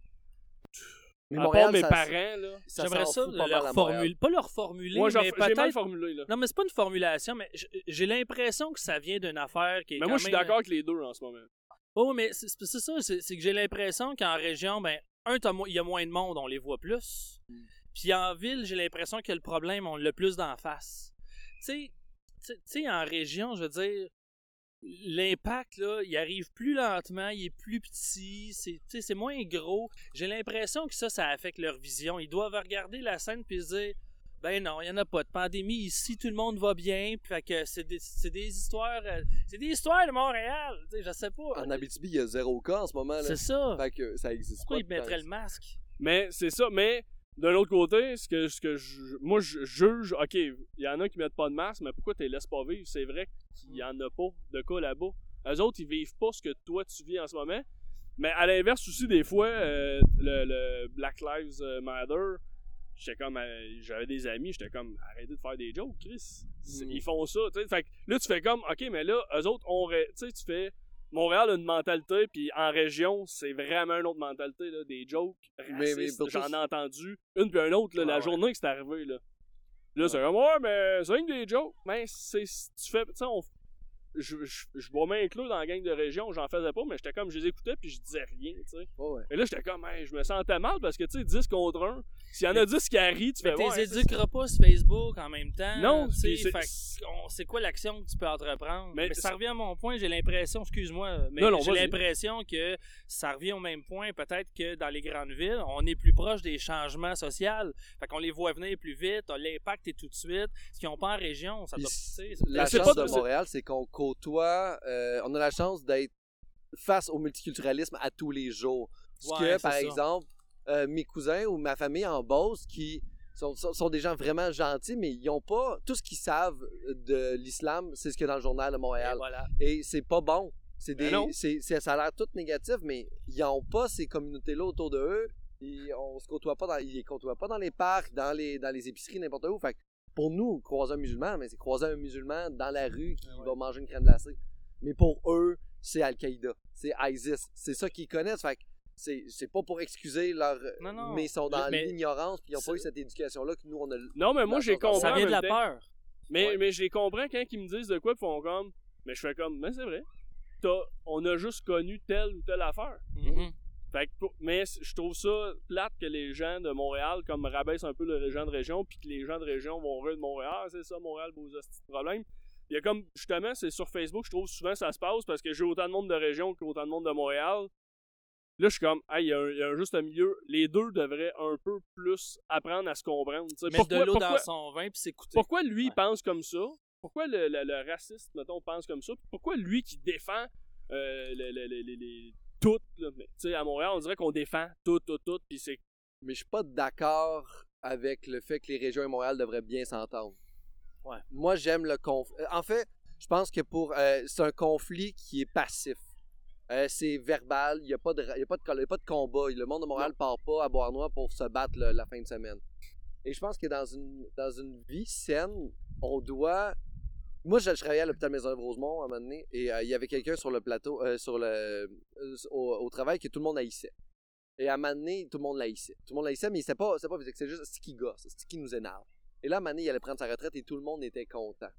Mais à part mes ça- parents, là. ça J'aimerais ça mal leur formuler. Pas leur formuler, Moi, j'ai mais peut-être. formulé, là. Non, mais c'est pas une formulation, mais j'ai l'impression que ça vient d'une affaire qui est. Mais quand moi, je suis d'accord avec les deux en ce moment. Oh, mais c'est ça, c'est que j'ai l'impression qu'en région, ben, un, il y a moins de monde, on les voit plus. Mm. Puis en ville, j'ai l'impression que le problème, on l'a plus d'en face. Tu sais, tu sais, en région, je veux dire, l'impact, là, il arrive plus lentement, il est plus petit, c'est c'est moins gros. J'ai l'impression que ça, ça affecte leur vision. Ils doivent regarder la scène puis se dire, Ben non, il y en a pas de pandémie ici, tout le monde va bien, puis fait que c'est des, c'est des histoires euh, c'est des histoires de Montréal, tu sais, je sais pas. En Abitibi, il y a zéro cas en ce moment. Là. C'est ça. Fait que ça existe Pourquoi pas. ils mettraient le masque? Mais c'est ça, mais d'un autre côté, ce que, ce que je- moi je juge, ok, il y en a qui mettent pas de masque, mais pourquoi tu les laisses pas vivre? C'est vrai qu'il y en a pas de cas là-bas. Eux autres, ils vivent pas ce que toi tu vis en ce moment. Mais à l'inverse aussi, des fois, euh, le, le Black Lives Matter, j'étais comme, euh, j'avais des amis, j'étais comme, arrêtez de faire des jokes, Chris. Mm. Ils font ça, tu sais. Fait que là, tu fais comme, ok, mais là, eux autres, on, ré- tu sais, tu fais, Montréal a une mentalité, puis en région, c'est vraiment une autre mentalité, là, des jokes racistes. J'en ai entendu une puis un autre, là, Ah la ouais. journée que c'est arrivé, là. Là, c'est comme, ouais, mais c'est que des jokes. Mais c'est, tu fais, tu sais, on- je, je, je vais m'inclure dans la gang de région, j'en faisais pas, mais j'étais comme, je les écoutais puis je disais rien, tu sais. Ouais, ouais. Et là, j'étais comme, hey, je me sentais mal parce que, tu sais, 10 contre 1, s'il y en a 10 qui rient, tu Mais fais, t'es ouais, c'est- éduqueras pas sur Facebook en même temps. Non, tu sais, puis c'est- fait que on- c'est quoi l'action que tu peux entreprendre? Mais Mais, ça revient à mon point, j'ai l'impression, excuse-moi, mais j'ai l'impression que ça revient au même point, peut-être que dans les grandes villes, on est plus proche des changements sociaux. Fait qu'on les voit venir plus vite, l'impact est tout de suite. Ce qu'ils n'ont pas en région, ça doit. La chance pas- de Montréal, c'est qu'on côtoie, euh, on a la chance d'être face au multiculturalisme à tous les jours. Ce Ouais, que, par ça. exemple, euh, mes cousins ou ma famille en Beauce qui sont, sont- sont des gens vraiment gentils, mais ils ont pas tout ce qu'ils savent de l'islam, c'est ce qu'il y a dans le journal de Et Montréal. voilà. Et c'est pas bon. C'est des, c'est, ça a l'air tout négatif, mais ils n'ont pas ces communautés-là autour de eux. Ils, on se côtoie pas dans, ils les côtoient pas dans les parcs, dans les, dans les épiceries, n'importe où. Fait que pour nous, croiser un musulman, mais c'est croiser un musulman dans la rue qui Ah ouais. va manger une crème glacée. Mais pour eux, c'est Al-Qaïda, c'est ISIS. C'est ça qu'ils connaissent. Fait que c'est, c'est pas pour excuser leur. Non, non. Mais ils sont dans Mais- l'ignorance, puis ils n'ont pas eu cette éducation-là que nous, on a. Non, mais moi, j'ai compris. Ça en vient de la peur. Mais, Ouais. mais je les comprends quand ils me disent de quoi, ils font comme. Mais je fais comme, mais c'est vrai. T'as- on a juste connu telle ou telle affaire. Mhm. Fait que pour- mais je trouve ça plate que les gens de Montréal comme rabaissent un peu les gens de région puis que les gens de région vont rire de Montréal, Ah, c'est ça Montréal vos problèmes. Il y a comme justement c'est sur Facebook, je trouve souvent ça se passe parce que j'ai autant de monde de région qu'autant de monde de Montréal. Là, je suis comme, ah, il y, a un- il y a un juste milieu. Les deux devraient un peu plus apprendre à se comprendre. tu sais. Mettre Pourquoi- de l'eau dans son vin puis s'écouter. pourquoi lui il Ouais. pense comme ça? Pourquoi le, le- le raciste, mettons, pense comme ça? Pourquoi lui qui défend euh, le- le- le- le- les- tout, là, mais, tu sais, à Montréal, on dirait qu'on défend tout, tout, tout, puis c'est... Mais je suis pas d'accord avec le fait que les régions et Montréal devraient bien s'entendre. Ouais. Moi, j'aime le conflit. En fait, je pense que pour euh, c'est un conflit qui est passif. Euh, c'est verbal, il n'y a, pas de y a, pas de col- il y a pas de combat. Le monde de Montréal ne part pas à Bois-Noir pour se battre le- la fin de semaine. Et je pense que dans une, dans une vie saine, on doit. Moi, je, je travaillais à l'hôpital Maisonneuve-Rosemont à un moment donné, et euh, il y avait quelqu'un sur le plateau, euh, sur le, au, au travail que tout le monde haïssait. Et à un moment donné, tout le monde l'haïssait. Tout le monde l'haïssait, mais c'était pas, c'était pas physique, c'est juste ce qui gosse, ce qui nous énerve. Et là, à un moment donné, il allait prendre sa retraite et tout le monde était content.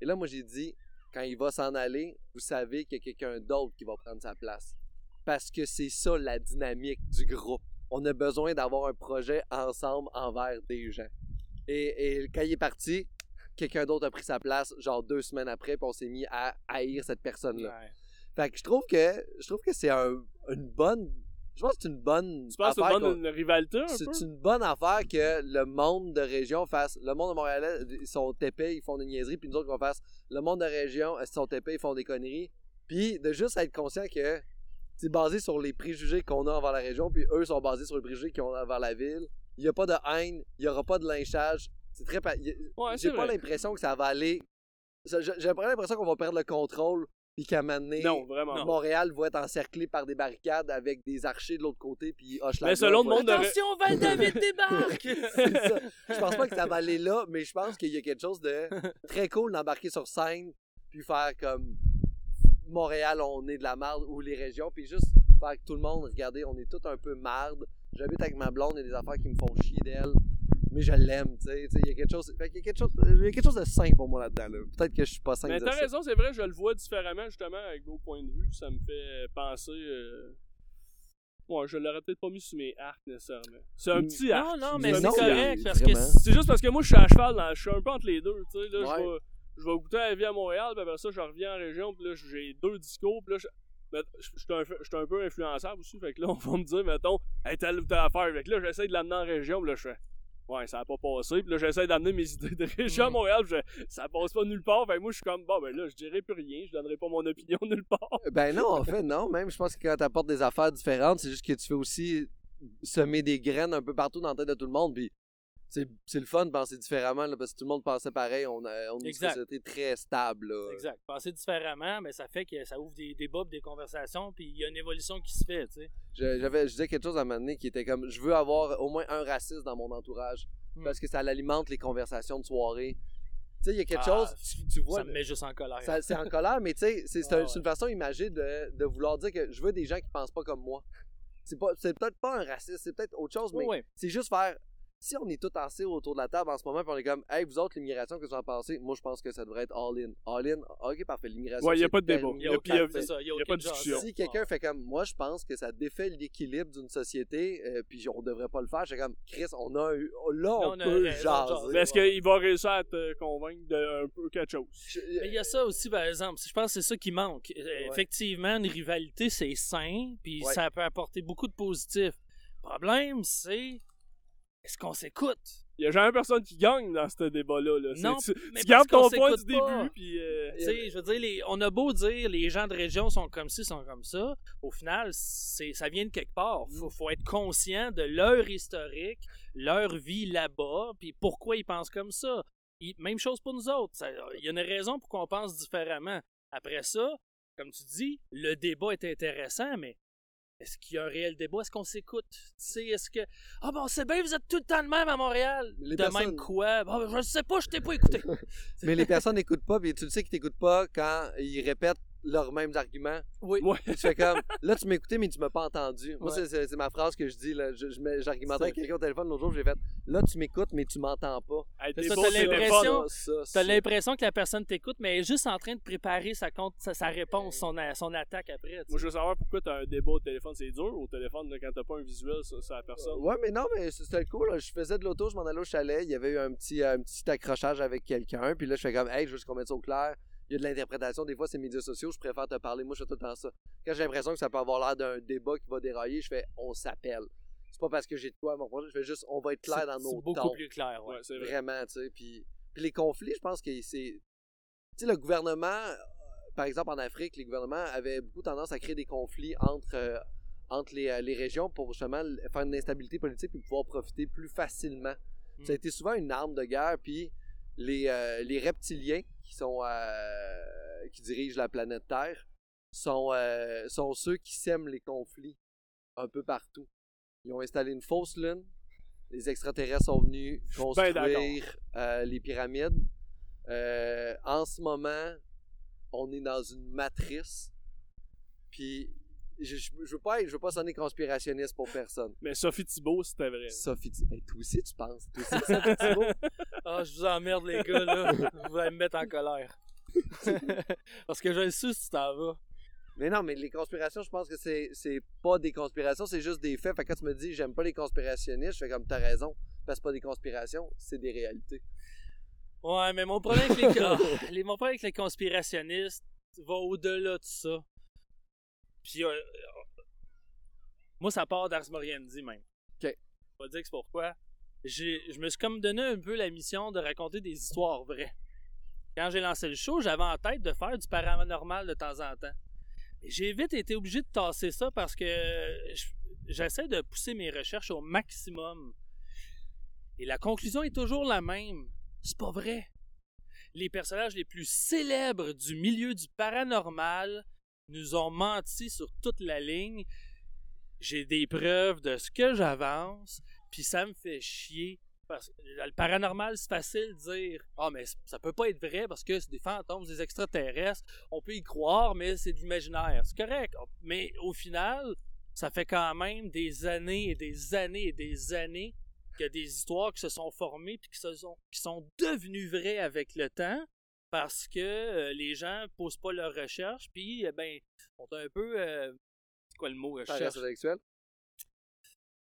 Et là, moi, j'ai dit, quand il va s'en aller, vous savez qu'il y a quelqu'un d'autre qui va prendre sa place. Parce que c'est ça la dynamique du groupe. On a besoin d'avoir un projet ensemble envers des gens. Et, et quand il est parti, quelqu'un d'autre a pris sa place, genre deux semaines après, puis on s'est mis à haïr cette personne-là. Ouais. Fait que je trouve que je trouve que c'est un- une bonne. Je pense que c'est une bonne. Tu penses affaire une bonne une rivalité, un peu? c'est une bonne affaire que le monde de région fasse. Le monde de Montréal, ils sont épais, ils font des niaiseries, puis nous autres qu'on fasse. Le monde de région, ils sont épais, ils font des conneries. Puis de juste être conscient que c'est basé sur les préjugés qu'on a envers la région, puis eux sont basés sur les préjugés qu'ils ont envers la ville. Il n'y a pas de haine, il n'y aura pas de lynchage. C'est très. pa- y- Ouais, J'ai pas l'impression que ça va aller. j'ai pas l'impression qu'on va perdre le contrôle, puis qu'à un moment donné, Non, vraiment. Non. Montréal va être encerclé par des barricades avec des archers de l'autre côté, puis Hochelaga Mais selon le va- monde de- Attention, Val-David débarque! C'est ça. Je pense pas que ça va aller là, mais je pense qu'il y a quelque chose de très cool d'embarquer sur scène, puis faire comme Montréal, on est de la marde, ou les régions, puis juste faire que tout le monde, regardez, on est tous un peu marde. J'habite avec ma blonde, il y a des affaires qui me font chier d'elle, mais je l'aime, tu sais. Il y a quelque chose, fait y a quelque chose, il y a quelque chose de sain pour moi là-dedans. Là. Peut-être que je suis pas sain Mais t'as raison, c'est vrai, je le vois différemment, justement, avec vos points de vue. Ça me fait penser... euh, Ouais, je l'aurais peut-être pas mis sur mes arcs, nécessairement. C'est un Mm. petit Non, arc. non, Mais mais c'est non, correct parce que c'est- juste parce que moi, je suis à cheval, dans, je suis un peu entre les deux, tu sais. Là, je Ouais. vais, je vais goûter à la vie à Montréal, puis après ça, je reviens en région, puis là, j'ai deux discours, puis là, je, je je suis un, je suis un peu influençable aussi, fait que là, on va me dire, mettons, hey, telle ou telle affaire, fait que là, j'essaie de l'amener en région, puis là, je fais, Ouais, ça a pas passé. Puis là, j'essaie d'amener mes idées de région à Mm. Montréal. je- ça passe pas nulle part. Fait moi, je suis comme, bon, ben là, je dirais plus rien. Je donnerai pas mon opinion nulle part. Ben non, en fait, non. Même, je pense que quand tu apportes des affaires différentes, c'est juste que tu fais aussi semer des graines un peu partout dans la tête de tout le monde. Puis c'est le fun de penser différemment, là, parce que tout le monde pensait pareil. On a, on a une société très stable. Là. Exact. Penser différemment, mais ça fait que ça ouvre des débats, des conversations, puis il y a une évolution qui se fait, tu sais. Je, j'avais, je disais quelque chose à un moment donné qui était comme je veux avoir au moins un raciste dans mon entourage Hmm. parce que ça alimente les conversations de soirée. Tu sais, il y a quelque Ah, chose, tu, tu vois, ça me met juste en colère. c'est en colère, mais tu sais, c'est, c'est un- c'est une façon imagée de, de vouloir dire que je veux des gens qui pensent pas comme moi. C'est, peut-être pas un raciste, c'est peut-être autre chose, mais c'est juste faire. Si on est tous assis autour de la table en ce moment, puis on est comme, hey, vous autres, l'immigration, que vous en pensez? Moi, je pense que ça devrait être all-in. All-in, ok, parfait, l'immigration. Ouais, y a c'est pas de débat. Il y a, Y a- y a- c'est il y a a pas de discussion. Si quelqu'un fait comme moi, je pense que ça défait l'équilibre d'une société, euh, puis on devrait pas le faire. J'ai comme Chris, on a eu- là on, on a peut jaser. est-ce qu'il va réussir à te convaincre d'un peu quelque chose? Je- Mais il y a ça aussi, par exemple. Je pense que c'est ça qui manque. Euh, Ouais. Effectivement, une rivalité, c'est sain, puis Ouais. ça peut apporter beaucoup de positifs. Le problème, c'est. Est-ce qu'on s'écoute? Il y a jamais personne qui gagne dans ce débat-là. Là. Non, tu, mais tu gardes ton qu'on point du pas. début, puis... euh, Tu sais, je veux dire, les- on a beau dire les gens de région sont comme ci, sont comme ça. Au final, c'est, ça vient de quelque part. Mm. Faut, faut être conscient de leur historique, leur vie là-bas, puis pourquoi ils pensent comme ça. Il- même chose pour nous autres. Il y a une raison pour qu'on pense différemment. Après ça, comme tu dis, le débat est intéressant, mais est-ce qu'il y a un réel débat? Est-ce qu'on s'écoute? Tu sais, est-ce que. Ah, bon, c'est bien, vous êtes tout le temps de même à Montréal. Les de personnes- même quoi? Bon, je sais pas, je t'ai pas écouté. Mais les personnes n'écoutent pas, puis tu le sais qu'ils t'écoutent pas quand ils répètent leurs mêmes arguments. Oui. Ouais. Tu fais comme, là tu m'as écouté, mais tu m'as pas entendu. Moi, Ouais. c'est- ma phrase que je dis. là. Je- je me- J'argumentais avec quelqu'un au téléphone l'autre jour, j'ai fait, là tu m'écoutes, mais tu m'entends pas. hey, ça, t'as l'impression- Ça, ça, T'as ça. l'impression que la personne t'écoute, mais elle est juste en train de préparer sa, compte, sa, sa réponse, son, attaque après. Moi, je veux savoir pourquoi t'as un débat au téléphone. C'est dur au téléphone là, quand t'as pas un visuel sur, sur la personne. Ouais, mais non, mais c'était cool. là. Je faisais de l'auto, je m'en allais au chalet. Il y avait eu un petit, un petit accrochage avec quelqu'un. Puis là, je fais comme, hey, je veux juste qu'on mette ça au clair. Il y a de l'interprétation. Des fois, c'est médias sociaux. Je préfère te parler. Moi, je fais tout le temps ça. Quand j'ai l'impression que ça peut avoir l'air d'un débat qui va dérailler, je fais, on s'appelle. C'est pas parce que j'ai de quoi à mon projet. Je fais juste, on va être clair dans c'est nos beaucoup tons. plus clair, ouais. Ouais, c'est vrai. Vraiment, tu sais. Puis, puis les conflits, je pense que c'est. Tu sais, le gouvernement, euh, par exemple en Afrique, les gouvernements avaient beaucoup tendance à créer des conflits entre, euh, entre les, euh, les régions pour justement faire une instabilité politique et pouvoir profiter plus facilement. Mm. Ça a été souvent une arme de guerre, puis les, euh, les reptiliens qui sont euh, qui dirigent la planète Terre sont, euh, sont ceux qui sèment les conflits un peu partout. Ils ont installé une fausse lune. Les extraterrestres sont venus construire euh, les pyramides. En ce moment, on est dans une matrice. Puis, je, je, je veux pas, je veux pas sonner conspirationniste pour personne. Mais Sophie Thibault, c'était vrai. Sophie, Thi- hey, toi aussi, tu penses? Toi aussi, Sophie Thibault? Ah, je vous emmerde, les gars, là. vous allez me mettre en colère. Parce que je le sais si tu t'en vas. Mais non, mais les conspirations, je pense que c'est, c'est pas des conspirations, c'est juste des faits. Fait que quand tu me dis j'aime pas les conspirationnistes, je fais comme t'as raison. Parce que c'est pas des conspirations, c'est des réalités. Ouais, mais mon problème avec les, ah, les- mon problème avec les conspirationnistes va au-delà de ça. Puis, euh, moi, ça part d'Ars Moriendi même. Ok. Je vais te dire que c'est pourquoi. Je me suis comme donné un peu la mission de raconter des histoires vraies. Quand j'ai lancé le show, j'avais en tête de faire du paranormal de temps en temps. J'ai vite été obligé de tasser ça parce que je- j'essaie de pousser mes recherches au maximum. Et la conclusion est toujours la même. C'est pas vrai. Les personnages les plus célèbres du milieu du paranormal nous ont menti sur toute la ligne. J'ai des preuves de ce que j'avance, puis ça me fait chier. Parce que le paranormal, c'est facile de dire Ah, mais ça peut pas être vrai parce que c'est des fantômes, des extraterrestres. On peut y croire, mais c'est de l'imaginaire. C'est correct. Mais au final, ça fait quand même des années et des années et des années qu'il y a des histoires qui se sont formées puis qui, se sont, qui sont devenues vraies avec le temps parce que euh, les gens posent pas leurs recherches puis eh ben ont un peu euh, c'est quoi le mot que je Paresse cherche? intellectuelle?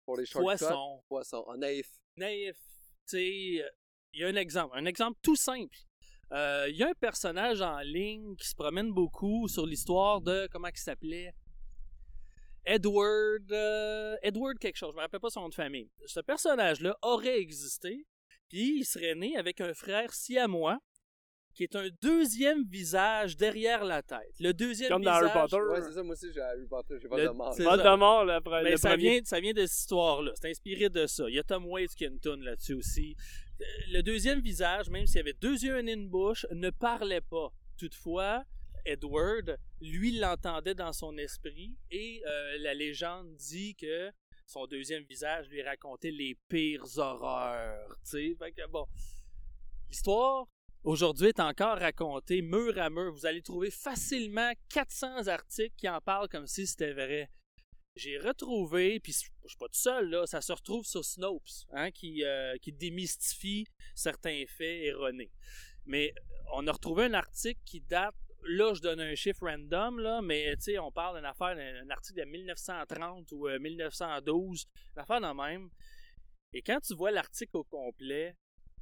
Pour les poisson Poisson. Naïf. naïf tu sais euh, il y a un exemple un exemple tout simple Euh, il y a un personnage en ligne qui se promène beaucoup sur l'histoire de comment il s'appelait? Edward, euh, Edward quelque chose, je me rappelle pas son nom de famille. Ce personnage-là aurait existé, puis il serait né avec un frère siamois qui est un deuxième visage derrière la tête. Le deuxième Comme dans visage. Harry Potter. Ouais, c'est ça, moi aussi, j'ai Harry Potter, j'ai pas Le- de mort. c'est- Voldemort, le, pre- Ben, le ça, premier. vient, ça vient de cette histoire-là. C'est inspiré de ça. Il y a Tom Waits qui a une toune là-dessus aussi. Le deuxième visage, même s'il avait deux yeux et une bouche, ne parlait pas. Toutefois, Edward, lui, l'entendait dans son esprit et euh, la légende dit que son deuxième visage lui racontait les pires horreurs. tu sais. Fait que, bon. L'histoire, aujourd'hui, est encore racontée mur à mur. Vous allez trouver facilement 400 articles qui en parlent comme si c'était vrai j'ai retrouvé, puis je suis pas tout seul, là, ça se retrouve sur Snopes, hein, qui, euh, qui démystifie certains faits erronés. Mais on a retrouvé un article qui date, là je donne un chiffre random, là, mais on parle d'une affaire, d'un un article de 1930 ou euh, 1912, une affaire de même. Et quand tu vois l'article au complet,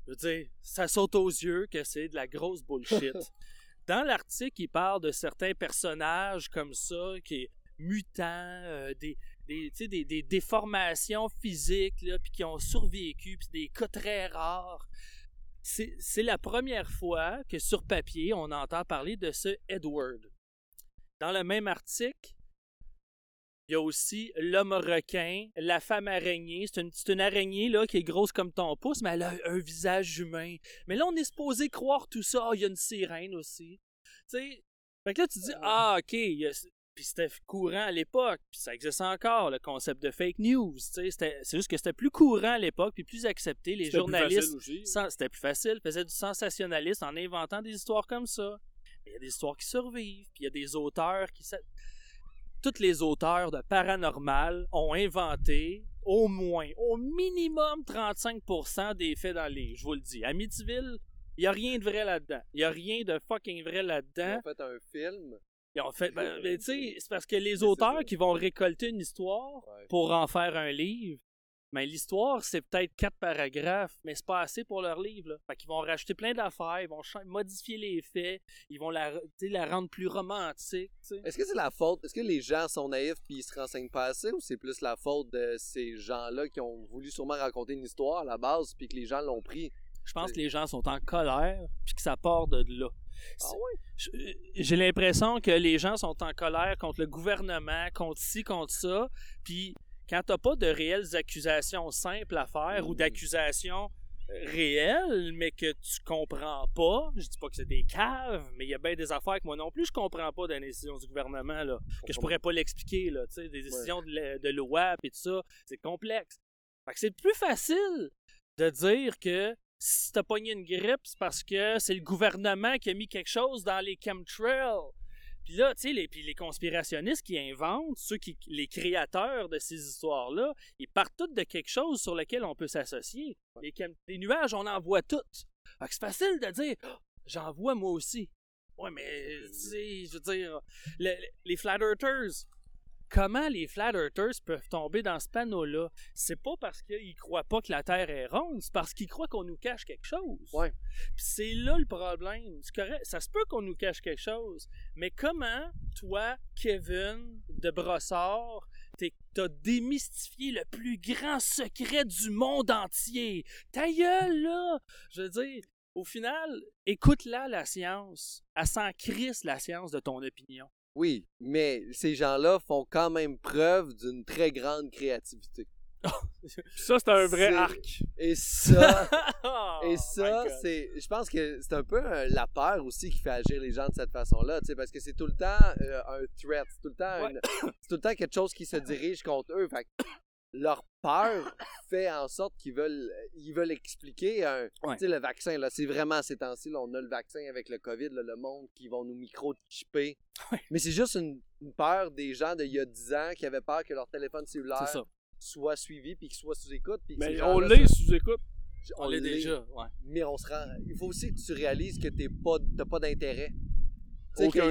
je veux dire, ça saute aux yeux que c'est de la grosse bullshit. Dans l'article, il parle de certains personnages comme ça, qui mutants, euh, des, des, tu sais, des, des déformations physiques, là, puis qui ont survécu, puis des cas très rares. C'est c'est la première fois que sur papier, on entend parler de ce Edward. Dans le même article, il y a aussi l'homme requin, la femme araignée. C'est une, araignée là, qui est grosse comme ton pouce, mais elle a un visage humain. Mais là, on est supposé croire tout ça. Ah, il y a une sirène aussi. Tu sais, fait que là, tu dis, ah, ok, puis c'était courant à l'époque, puis ça existe encore, le concept de fake news. C'est juste que c'était plus courant à l'époque, puis plus accepté. Les C'était plus journalistes, facile aussi. sans- c'était plus facile, faisaient du sensationnalisme en inventant des histoires comme ça. Il y a des histoires qui survivent, puis il y a des auteurs qui... Tous les auteurs de paranormal ont inventé au moins, au minimum 35% des faits dans les je vous le dis. Amityville, il n'y a rien de vrai là-dedans. Il n'y a rien de fucking vrai Ils là-dedans. ont fait un film. Ils ont fait, ben, tu sais, c'est parce que les auteurs qui vont récolter une histoire Ouais. pour en faire un livre, mais l'histoire, c'est peut-être quatre paragraphes, mais c'est pas assez pour leur livre. Là. Fait qu'ils vont rajouter plein d'affaires, ils vont modifier les faits, ils vont la, rendre plus romantique. Est-ce que c'est la faute, est-ce que les gens sont naïfs puis ils se renseignent pas assez ou c'est plus la faute de ces gens-là qui ont voulu sûrement raconter une histoire à la base puis que les gens l'ont pris? Je pense que les gens sont en colère, puis que ça part de là. Ah ouais? je- J'ai l'impression que les gens sont en colère contre le gouvernement, contre ci, contre ça, puis quand t'as pas de réelles accusations simples à faire ou Mm. d'accusations réelles, mais que tu comprends pas, je dis pas que c'est des caves, mais il y a bien des affaires que moi non plus je comprends pas dans les décisions du gouvernement, là, que je pourrais pas l'expliquer, là, tu sais, des décisions de, de loi et tout ça, c'est complexe. Fait que c'est plus facile de dire que si t'as pogné une grippe, c'est parce que c'est le gouvernement qui a mis quelque chose dans les chemtrails. Puis là, tu sais, les, les conspirationnistes qui inventent, ceux qui, les créateurs de ces histoires-là, ils partent tous de quelque chose sur lequel on peut s'associer. Les, nuages, on en voit toutes. Fait c'est facile de dire, Ah, j'en vois moi aussi. Ouais, mais, tu je veux dire, le- le- les flat earthers, comment les flat earthers peuvent tomber dans ce panneau-là? C'est pas parce qu'ils croient pas que la Terre est ronde, c'est parce qu'ils croient qu'on nous cache quelque chose. Ouais. Puis c'est là le problème. Correct, ça se peut qu'on nous cache quelque chose, mais comment, toi, Kevin de Brossard, t'as démystifié le plus grand secret du monde entier? Ta gueule, là! Je veux dire, au final, écoute-la, la science. Elle s'en crisse, la science, de ton opinion. Oui, mais ces gens-là font quand même preuve d'une très grande créativité. Ça, c'est un vrai arc. Et ça, Oh et ça, c'est, je pense que c'est un peu euh, la peur aussi qui fait agir les gens de cette façon-là, tu sais, parce que c'est tout le temps euh, un threat, c'est tout le temps, Ouais. une- c'est tout le temps quelque chose qui se dirige contre eux. Fait leur peur fait en sorte qu'ils veulent, ils veulent expliquer un, Ouais. le vaccin là, c'est vraiment ces temps-ci, on a le vaccin avec le Covid, là, le monde qui vont nous microchipper. Ouais. Mais c'est juste une, une peur des gens d'il y a 10 ans qui avaient peur que leur téléphone cellulaire soit suivi puis qu'il soit sous écoute puis Mais on l'est sous écoute. On l'est déjà, ouais. mais on se rend. Il faut aussi que tu réalises que t'es pas, t'as pas d'intérêt. Tu sais, a-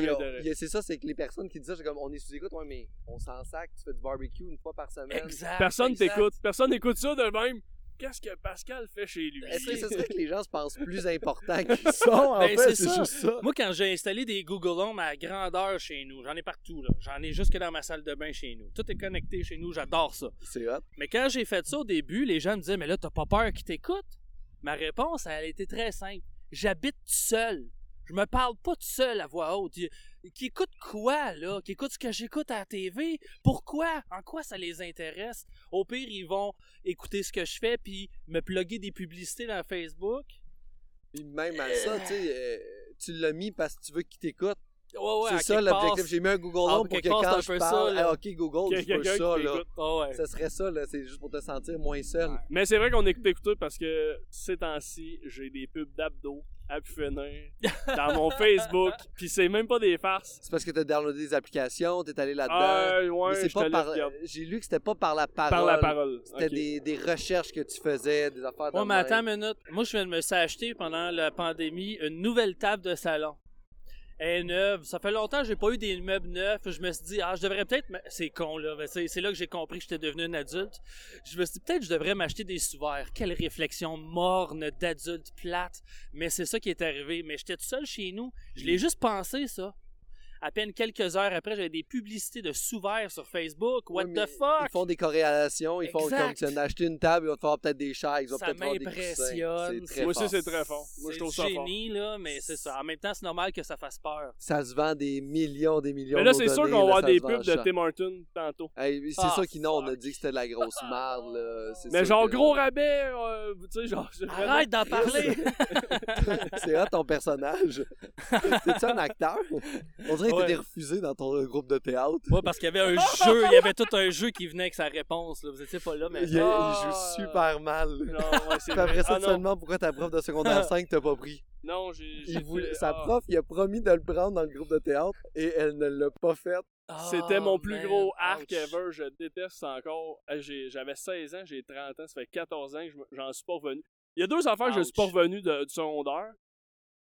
a- C'est ça, c'est que les personnes qui disent ça, c'est comme on est sous écoute, ouais, mais on s'en sac, tu fais du barbecue une fois par semaine. Exact. Personne t'écoute. Personne n'écoute ça de même. qu'est-ce que Pascal fait chez lui? Est-ce que ce serait que les gens se pensent plus importants qu'ils sont? En Ben, fait, c'est juste ça. Moi, quand j'ai installé des Google Home à grandeur chez nous, j'en ai partout, là. J'en ai jusque dans ma salle de bain chez nous. Tout est connecté chez nous, j'adore ça. C'est hot. Mais quand j'ai fait ça au début, les gens me disaient, mais là, t'as pas peur qu'ils t'écoutent? Ma réponse, elle était très simple. J'habite seul. Je me parle pas tout seul à voix haute. Qui qui écoute quoi, là? Qui écoute ce que j'écoute à la TV? Pourquoi? En quoi ça les intéresse? Au pire, ils vont écouter ce que je fais puis me plugger des publicités dans Facebook. Puis même à ça, tu sais, euh, tu l'as mis parce que tu veux qu'ils t'écoutent. Ouais, ouais, c'est ça l'objectif. J'ai mis un Google Ah, Home pour que quand je peu ça, parle, là. ah, ok Google, je veux quelqu'un ça là. ouais. Ça serait ça là, c'est juste pour te sentir moins seul. Ouais. Mais c'est vrai qu'on est écouté parce que ces temps-ci, j'ai des pubs d'abdos à pu finir dans mon Facebook, puis c'est même pas des farces. C'est parce que t'as downloadé des applications, t'es allé là-dedans. Ah, Mais ouais, pas par. J'ai lu que c'était pas par la parole. Par la parole. C'était des, des recherches que tu faisais, des affaires de Ouais, mais attends une minute. Moi, je viens de me s'acheter pendant la pandémie une nouvelle table de salon. Est neuve. Ça fait longtemps que j'ai pas eu des meubles neufs. Je me suis dit, ah, je devrais peut-être. C'est con, là. C'est c'est là que j'ai compris que j'étais devenu un adulte. Je me suis dit, peut-être que je devrais m'acheter des sous-verts. Quelle réflexion morne d'adulte plate. Mais c'est ça qui est arrivé. Mais j'étais tout seul chez nous. Je l'ai juste pensé, ça. À peine quelques heures après, j'avais des publicités de sous-verts sur Facebook. What the fuck? Ils font des corrélations, ils font comme tu viens d'acheter une table, ils vont te faire peut-être des chaises, ils vont Ça peut-être faire des coussins. m'impressionne. Très Moi aussi, fort. c'est très fort. Moi, je C'est trouve ça fort. génie, là, mais c'est ça. En même temps, c'est normal que ça fasse peur. Ça se vend des millions, des millions Mais là, c'est sûr qu'on va là, avoir des pubs de. Tim Hortons tantôt. Hey, c'est Ah, sûr qu'ils non, on a dit que c'était de la grosse marde, là. C'est Mais genre, que- gros rabais, euh, tu sais, genre... Arrête d'en parler! c'est là ton personnage. T'es-tu un acteur? On dirait que Ouais. t'étais refusé dans ton euh, groupe de théâtre. ouais, parce qu'il y avait un jeu, il y avait tout un jeu qui venait avec sa réponse. Là. Vous étiez pas là, mais. Il, il Ah. joue super mal. Non, ouais, c'est après ça, Ah, demandes pourquoi ta prof de secondaire 5 t'a pas pris? Non, j'ai... sa ah. prof, il a promis de le prendre dans le groupe de théâtre et elle ne l'a pas fait. C'était mon Oh, plus man, gros arc ouch. ever. Je déteste ça encore. Euh, j'ai- J'avais 16 ans, j'ai 30 ans. Ça fait 14 ans que j'en suis pas revenu. Il y a deux affaires que je suis pas Ouch. revenu de- du secondaire.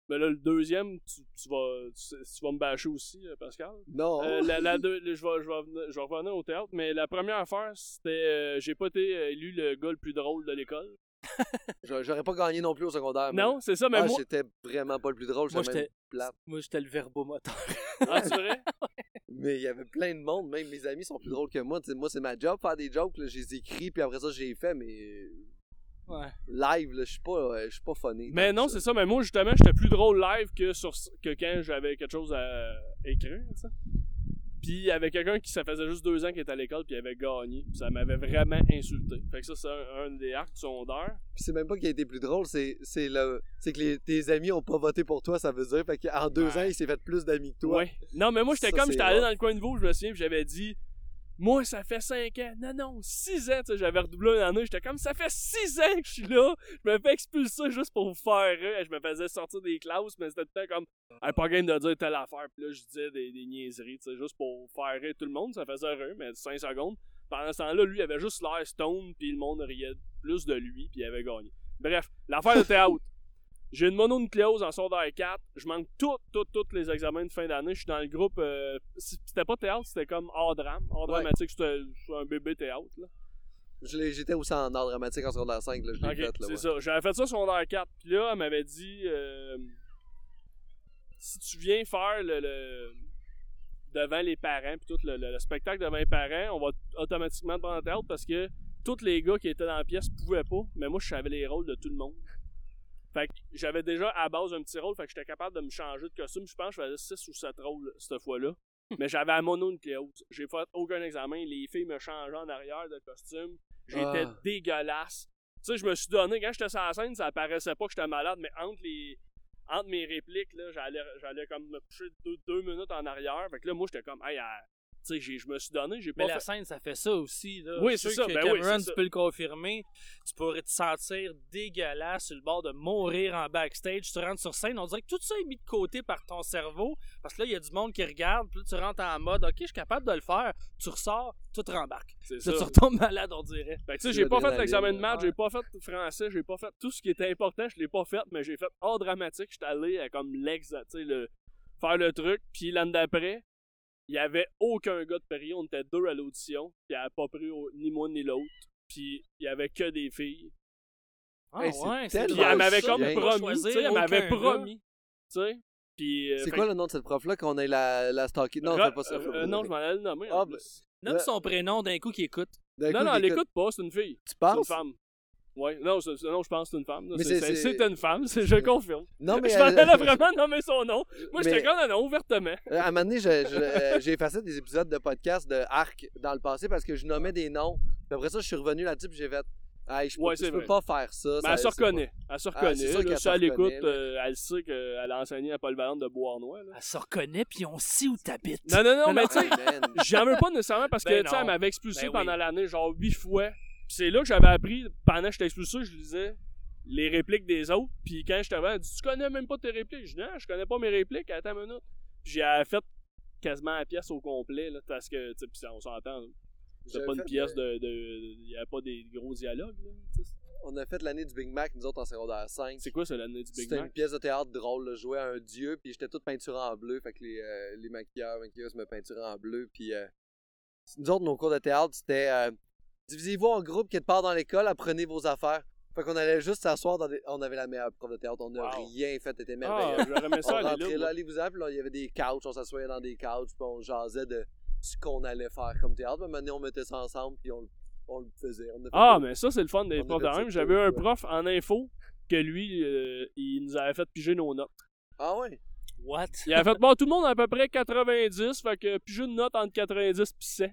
Mais là, le deuxième, tu, tu vas, tu, tu vas me bâcher aussi, euh, Pascal. Non. Euh, la, la deux- le- je, vais, je, vais, je vais revenir au théâtre, mais la première affaire, c'était. euh, j'ai pas été élu le gars le plus drôle de l'école. J'a- J'aurais pas gagné non plus au secondaire. mais- Non, c'est ça, mais Ah, moi. j'étais vraiment pas le plus drôle, Moi, j'étais même j'étais- plate. Moi, j'étais le verbomoteur. Ah, c'est vrai? Mais il y avait plein de monde, même mes amis sont plus drôles que moi. Moi, c'est ma job faire des jokes, les écris, puis après ça, les fais, mais Ouais. live, là, je suis pas, euh, je suis pas funny. Mais non, c'est ça. Mais moi, justement, j'étais plus drôle live que, sur, que quand j'avais quelque chose à écrire, tu sais. Puis il y avait quelqu'un qui, ça faisait juste deux ans qu'il était à l'école, puis il avait gagné. Puis ça m'avait vraiment insulté. Fait que ça, c'est un, un des arcs du secondaire. Puis c'est même pas qu'il a été plus drôle, c'est c'est le c'est que les, tes amis ont pas voté pour toi, ça veut dire. Fait qu'en deux Ouais. ans, il s'est fait plus d'amis que toi. Ouais. Non, mais moi, j'étais comme, j'étais allé dans le coin de vous, je me souviens, j'avais dit, moi, ça fait cinq ans. Non, non, six ans, tu sais, j'avais redoublé une année. J'étais comme, ça fait six ans que je suis là. Je me fais expulser juste pour vous faire rire. Je me faisais sortir des classes, mais c'était tout le temps comme, hey, pas game de dire telle affaire. Puis là, je disais des, niaiseries, tu sais, juste pour faire rire tout le monde. Ça faisait rire, mais cinq secondes. Pendant ce temps-là, lui, il avait juste l'air stone, puis le monde riait plus de lui, puis il avait gagné. Bref, l'affaire de théâtre. J'ai une mononucléose en secondaire 4. Je manque tout, tout, tous les examens de fin d'année. Je suis dans le groupe. euh, c'était pas théâtre, c'était comme art drame. Art Ouais. dramatique, c'était un bébé théâtre. Là. J'étais aussi en art dramatique en secondaire 5, là, je l'ai Ok, fait. Là, c'est ouais. ça. J'avais fait ça secondaire 4. Puis là, elle m'avait dit euh, si tu viens faire le, le- devant les parents, puis tout le, le- le spectacle devant les parents, on va automatiquement te prendre en théâtre parce que tous les gars qui étaient dans la pièce pouvaient pas, mais moi, je savais les rôles de tout le monde. Fait que j'avais déjà à base un petit rôle, fait que j'étais capable de me changer de costume. Je pense que je faisais 6 ou 7 rôles cette fois-là. Mais j'avais à mononucléose. J'ai fait aucun examen. Les filles me changeaient en arrière de costume. J'étais Ah. dégueulasse. Tu sais, je me suis donné, quand j'étais sur la scène, ça paraissait pas que j'étais malade, mais entre les. Entre mes répliques, là, j'allais, j'allais comme me coucher deux, deux minutes en arrière. Fait que là, moi, j'étais comme, hey, tu sais, j'ai- je me suis donné, j'ai Mais pas la fait. scène, ça fait ça aussi. Là. Oui, c'est ça, que ben Cameron, tu ça. peux le confirmer. Tu pourrais te sentir dégueulasse sur le bord de mourir en backstage. Tu rentres sur scène, on dirait que tout ça est mis de côté par ton cerveau. Parce que là, il y a du monde qui regarde. Puis là, tu rentres en mode, OK, je suis capable de le faire. Tu ressors, tout rembarque. C'est Là, ça. tu retombes malade, on dirait. Fait que tu sais, j'ai pas fait l'examen de maths, j'ai pas fait français, j'ai pas fait tout ce qui était important, je l'ai pas fait, mais j'ai fait hors dramatique, j'étais allé à comme l'ex, tu sais, le, faire le truc, puis l'année d'après, il y avait aucun gars de Paris, on était deux à l'audition, puis elle a pas pris au- ni moi ni l'autre, puis il y avait que des filles, Ah Hey, c'est ouais, tellement Puis elle m'avait comme Pas promis, choisir tu sais, elle m'avait promis. Tu sais. Puis. euh, C'est quoi le nom de cette prof-là qu'on ait la, la stalker? Non, Ra- pas ça. euh, euh, non, je m'en allais le nommer. Ah. Nomme Ouais. son prénom d'un coup qui écoute. Non, coup, non, elle écoute- pas, c'est une fille. Tu C'est une femme. Ouais, non, non, je pense que c'est une femme. C'est une femme, je confirme. Non, mais je m'en elle- allais vraiment nommer son nom. Moi, Mais- j'étais comme, non, non, ouvertement. Euh, À un moment donné, je- je- euh, j'ai effacé des épisodes de podcast de Arc dans le passé parce que je nommais des noms. Puis après ça, je suis revenu là-dessus puis j'ai fait Hey, je peux, Ouais, je c'est peux pas faire ça. Mais ça- elle se reconnaît. Elle se Ah, c'est reconnaît. sûr là, qu'elle si elle écoute, euh, elle sait qu'elle a enseigné à Paul Valente de Bois-Noir. Elle se reconnaît, puis on sait où t'habites. Non, non, non, Non, mais tu sais, j'en veux pas nécessairement parce que, Ben tu sais, elle m'avait expulsé Ben oui. pendant l'année, genre huit fois. Puis c'est là que j'avais appris, pendant que j'étais expulsé, je lisais les répliques des autres. Puis quand j'étais arrivé, elle dit Tu connais même pas tes répliques Je dis Non, je connais pas mes répliques, attends une minute. Puis j'ai fait quasiment la pièce au complet, là, parce que, tu sais, on s'entend. C'est J'avais pas une pièce de. Il y avait pas des gros dialogues, là. On a fait l'année du Big Mac, nous autres, en secondaire 5. C'est quoi, c'est l'année du Big C'était une Mac? pièce de théâtre drôle, là, je jouais à un dieu, puis j'étais toute peinturée en bleu, fait que les, euh, les maquilleurs, maquilleuses me peinturaient en bleu, puis euh, nous autres, nos cours de théâtre, c'était euh, divisez-vous en groupes quelque part dans l'école, apprenez vos affaires. Fait qu'on allait juste s'asseoir dans des... On avait la meilleure prof de théâtre, on n'a Wow. rien fait, c'était Ah, merveilleux. aimé on ça, aller rentrait là. là, moi. allez-vous en, puis là, il y avait des couches, on s'assoyait dans des couches, puis on jasait de ce qu'on allait faire comme théâtre. Puis maintenant, on mettait ça ensemble, puis on, le- on le faisait. On Ah, mais ça, c'est le fun des On profs de même. J'avais un prof en info que lui, euh, il nous avait fait piger nos notes. Ah ouais? What? Il avait fait, bon, tout le monde a à peu près 90, fait que piger une note entre 90 et 100.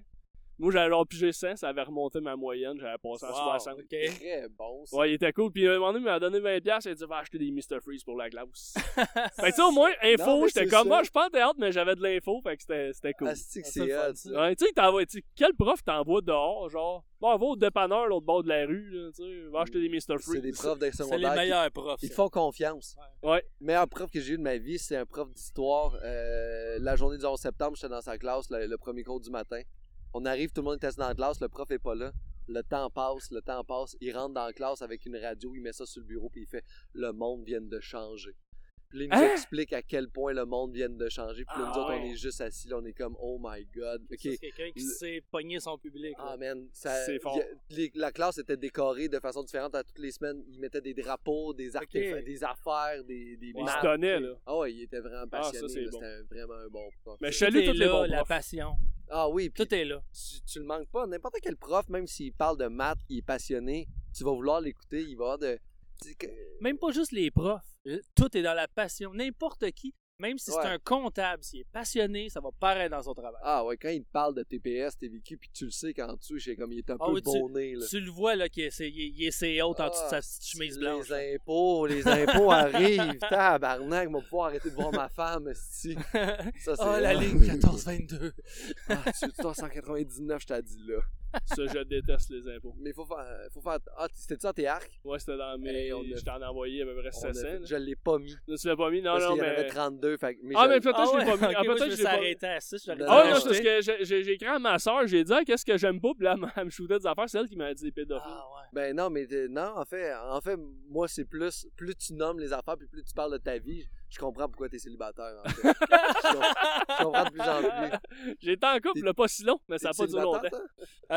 Moi, j'avais alors pigé 100, ça avait remonté ma moyenne, j'avais passé à Wow, 60. ok. Très bon, ça. Ouais, il était cool. Puis à un moment donné, il m'a donné 20$, piastres, il a dit, va acheter des Mr. Freeze pour la glace. fait que, tu sais, au moins, info, j'étais comme, moi, je suis pas en théâtre, mais j'avais de l'info, fait que c'était c'était cool. Ah, c'est. Ouais, tu sais, t'envoies- tu sais, quel prof t'envoie dehors, genre, bon, va au dépanneur, l'autre bord de la rue, là, tu sais, va acheter des Mr. Freeze. C'est des profs de C'est les meilleurs profs. Ils te font confiance. Ouais. Le meilleur prof que j'ai eu de ma vie, c'est un prof d'histoire. Euh, la journée du 11 septembre, j'étais dans sa classe, le, le premier cours du matin. On arrive, tout le monde est assis dans la classe, le prof est pas là. Le temps passe, le temps passe. Il rentre dans la classe avec une radio, il met ça sur le bureau, puis il fait Le monde vient de changer. Puis là, il nous Hein? explique à quel point le monde vient de changer. Puis là, Ah nous autres, on est juste assis, là, on est comme Oh my god. C'est quelqu'un qui Le- sait pogner son public. là. Ah man, ça, C'est fort. y a- les- la classe était décorée de façon différente à toutes les semaines. Ils mettaient des drapeaux, des artefacts, des affaires, des, des Il maps. se donnait, là. Ah ouais, il était vraiment Ah, ça, passionné. c'est là. bon. C'était vraiment un bon prof. Mais je Tout tous les là, bons la profs. passion. Ah oui, puis Tout est là. tu, tu le manques pas. N'importe quel prof, même s'il parle de maths, il est passionné, tu vas vouloir l'écouter, il va avoir de... Même pas juste les profs. Euh, Tout est dans la passion. N'importe qui, même si Ouais. c'est un comptable, s'il est passionné, ça va paraître dans son travail. Ah ouais, quand il te parle de TPS, TVQ, puis tu le sais qu'en dessous, j'ai comme il est un Ah peu oui, tu-. Là. Tu le vois là qu'il est, il est- hautes en dessous de sa Ah, petite chemise blanche. là. Les impôts, les impôts arrivent. Tabarnak, va pouvoir arrêter de voir ma femme, esti. Ça, oh, la ligne 1422. Ah, tu tu en 199, je t'ai dit là? Ça, je déteste les impôts. Mais il faut faire, faut faire. Ah, c'était ça tes arcs? Ouais, c'était dans mes. Hey, on a- Je t'en ai envoyé à peu près On a 700. fait- là. Je l'ai pas mis. Tu l'as pas mis? Non, parce non, qu'il y en mais. avait 32. Fait, mais Ah, je- mais peut-être Ah je l'ai pas mis. Ah, ok, moi, peut-être je l'ai pas mis. arrêté à 6. Ah, Ah, Ouais, non, c'est parce que j'ai- écrit à ma soeur, j'ai dit, Ah, qu'est-ce que j'aime pas, puis là, elle me shootait des affaires, c'est elle qui m'a dit pédophile. Ah ouais. Ben non, mais t'es- non, en fait, en fait, moi, c'est plus. Plus tu nommes les affaires, puis plus tu parles de ta vie, je comprends pourquoi t'es célibataire, en fait. je, com- je comprends de plus en plus. J'ai été en couple, pas si long, mais ça n'a pas duré longtemps.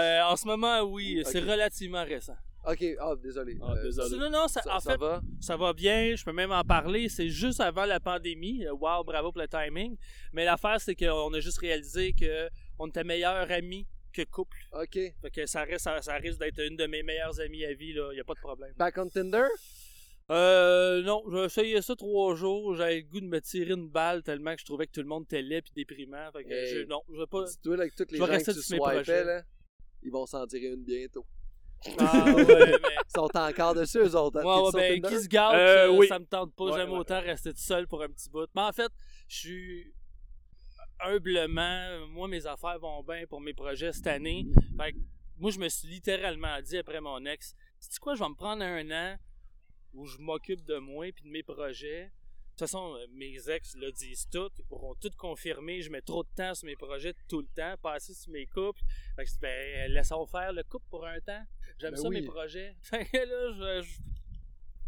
Euh, en ce moment, oui, Oui, c'est relativement récent. Ok, ah, désolé. Ah, désolé. Non, non, ça, Ça, en ça fait, va? ça va bien, je peux même en parler. C'est juste avant la pandémie. Euh, Wow, bravo pour le timing. Mais l'affaire, c'est qu'on a juste réalisé que on était meilleurs amis que couple. Ok. Fait que ça, reste, ça, ça risque d'être une de mes meilleures amies à vie, là. Y a pas de problème. Back on Tinder? Euh, non, j'ai essayé ça trois jours. J'avais le goût de me tirer une balle tellement que je trouvais que tout le monde était laid puis déprimant. Fait que Hey. je- non, je vais pas. Dis-toi, avec toutes les je vais gens que rester tu sur mes swipais, projets. là, ils vont s'en tirer une bientôt. Ah, ouais, mais. Ils sont encore dessus, eux autres. hein. Ouais, ben, qui se gâte, Euh, euh, oui. ça me tente pas. Ouais, J'aime ouais. autant rester tout seul pour un petit bout. Mais en fait, je suis humblement, moi, mes affaires vont bien pour mes projets cette année. Fait que moi, je me suis littéralement dit après mon ex, sais quoi, je vais me prendre un an où je m'occupe de moi et de mes projets. De toute façon, mes ex le disent tout, ils pourront tout confirmer. Je mets trop de temps sur mes projets tout le temps, pas assez sur mes couples. Fait que je dis, ben, laissons faire le couple pour un temps. J'aime Ben ça, oui. mes projets. Fait que là, je, je-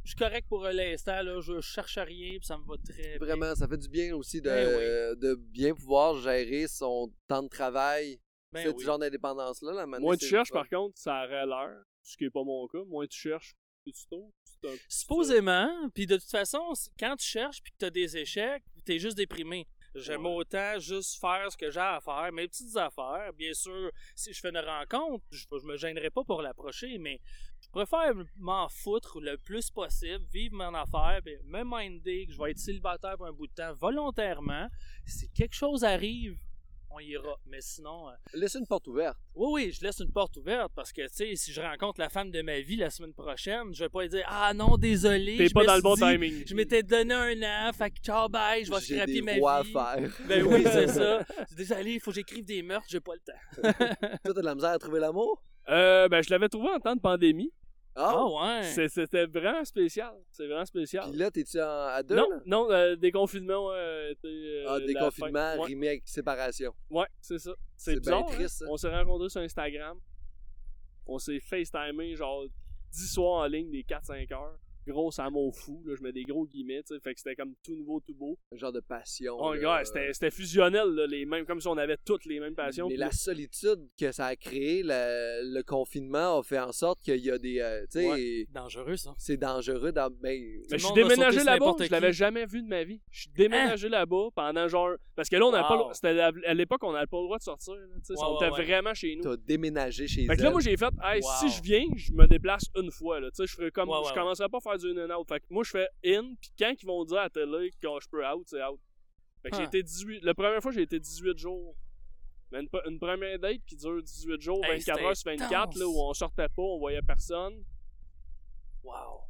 je suis correct pour l'instant, là. Je cherche à rien, puis ça me va très bien. Vraiment, ça fait du bien aussi de, Ben de bien pouvoir gérer son temps de travail. Ben ce oui. genre d'indépendance-là. Là, Moins tu cherches, par contre, ça aurait l'air, ce qui n'est pas mon cas. Moins tu cherches, plus tu trouves. Supposément, puis de toute façon, quand tu cherches puis que t'as des échecs, t'es juste déprimé. J'aime Ouais. autant juste faire ce que j'ai à faire, mes petites affaires. Bien sûr, si je fais une rencontre, je, je me gênerai pas pour l'approcher, mais je préfère m'en foutre le plus possible, vivre mon affaire, puis me minder que je vais être célibataire pour un bout de temps volontairement. Si quelque chose arrive, on ira. Mais sinon, euh, Laisse une porte ouverte. oui, oui, je laisse une porte ouverte parce que, tu sais, si je rencontre la femme de ma vie la semaine prochaine, je vais pas lui dire Ah non, désolé. T'es je pas dans le bon dit- timing. Je m'étais donné un an, fait que ciao, bye, je vais scraper ma voix vie. à faire. Ben oui, c'est ça. Désolé, il faut que j'écrive des meurtres, j'ai pas le temps. Toi, t'as de la misère à trouver l'amour? Euh, ben, je l'avais trouvé en temps de pandémie. Ah! Ah ouais. C'était vraiment spécial. C'est vraiment spécial. Puis là, t'es-tu en- à deux? non, là? non, euh, déconfinement, euh, euh, Ah, déconfinement fin. Ouais, avec séparation. ouais, c'est ça. C'est bizarre. bien triste, hein. ça. On s'est rencontrés sur Instagram. On s'est FaceTimé genre 10 soirs en ligne, des 4-5 heures. Gros, ça m'en fou. Là, je mets des gros guillemets, tu sais. Fait que c'était comme tout nouveau, tout beau. Un genre de passion. Oh, là. gars, c'était c'était fusionnel, là, les mêmes, comme si on avait toutes les mêmes passions. Mais la solitude que ça a créé, le, le confinement a fait en sorte qu'il y a des. euh, tu sais, Dangereux, ça. c'est dangereux dans. Ben, Mais je suis déménagé là-bas, je l'avais jamais vu de ma vie. Je suis déménagé là-bas pendant genre. Parce que là, on Wow. pas. C'était à l'époque, on n'avait pas le droit de sortir. là, tu sais, Ouais, on ouais, était ouais. vraiment chez nous. t'as déménagé chez Fait que là, moi, j'ai fait, hey, Wow. si je viens, je me déplace une fois. Là. Tu sais, je ferais comme. Je pas à faire du in and out. Fait que moi, je fais in, puis quand ils vont dire à la télé que je peux out, c'est out. Fait que j'ai Huh. été 18. La première fois, j'ai été 18 jours. Mais une, une première date qui dure 18 jours, Hey, 24 c'était heures sur 24, intense. là, où on sortait pas, on voyait personne. Wow.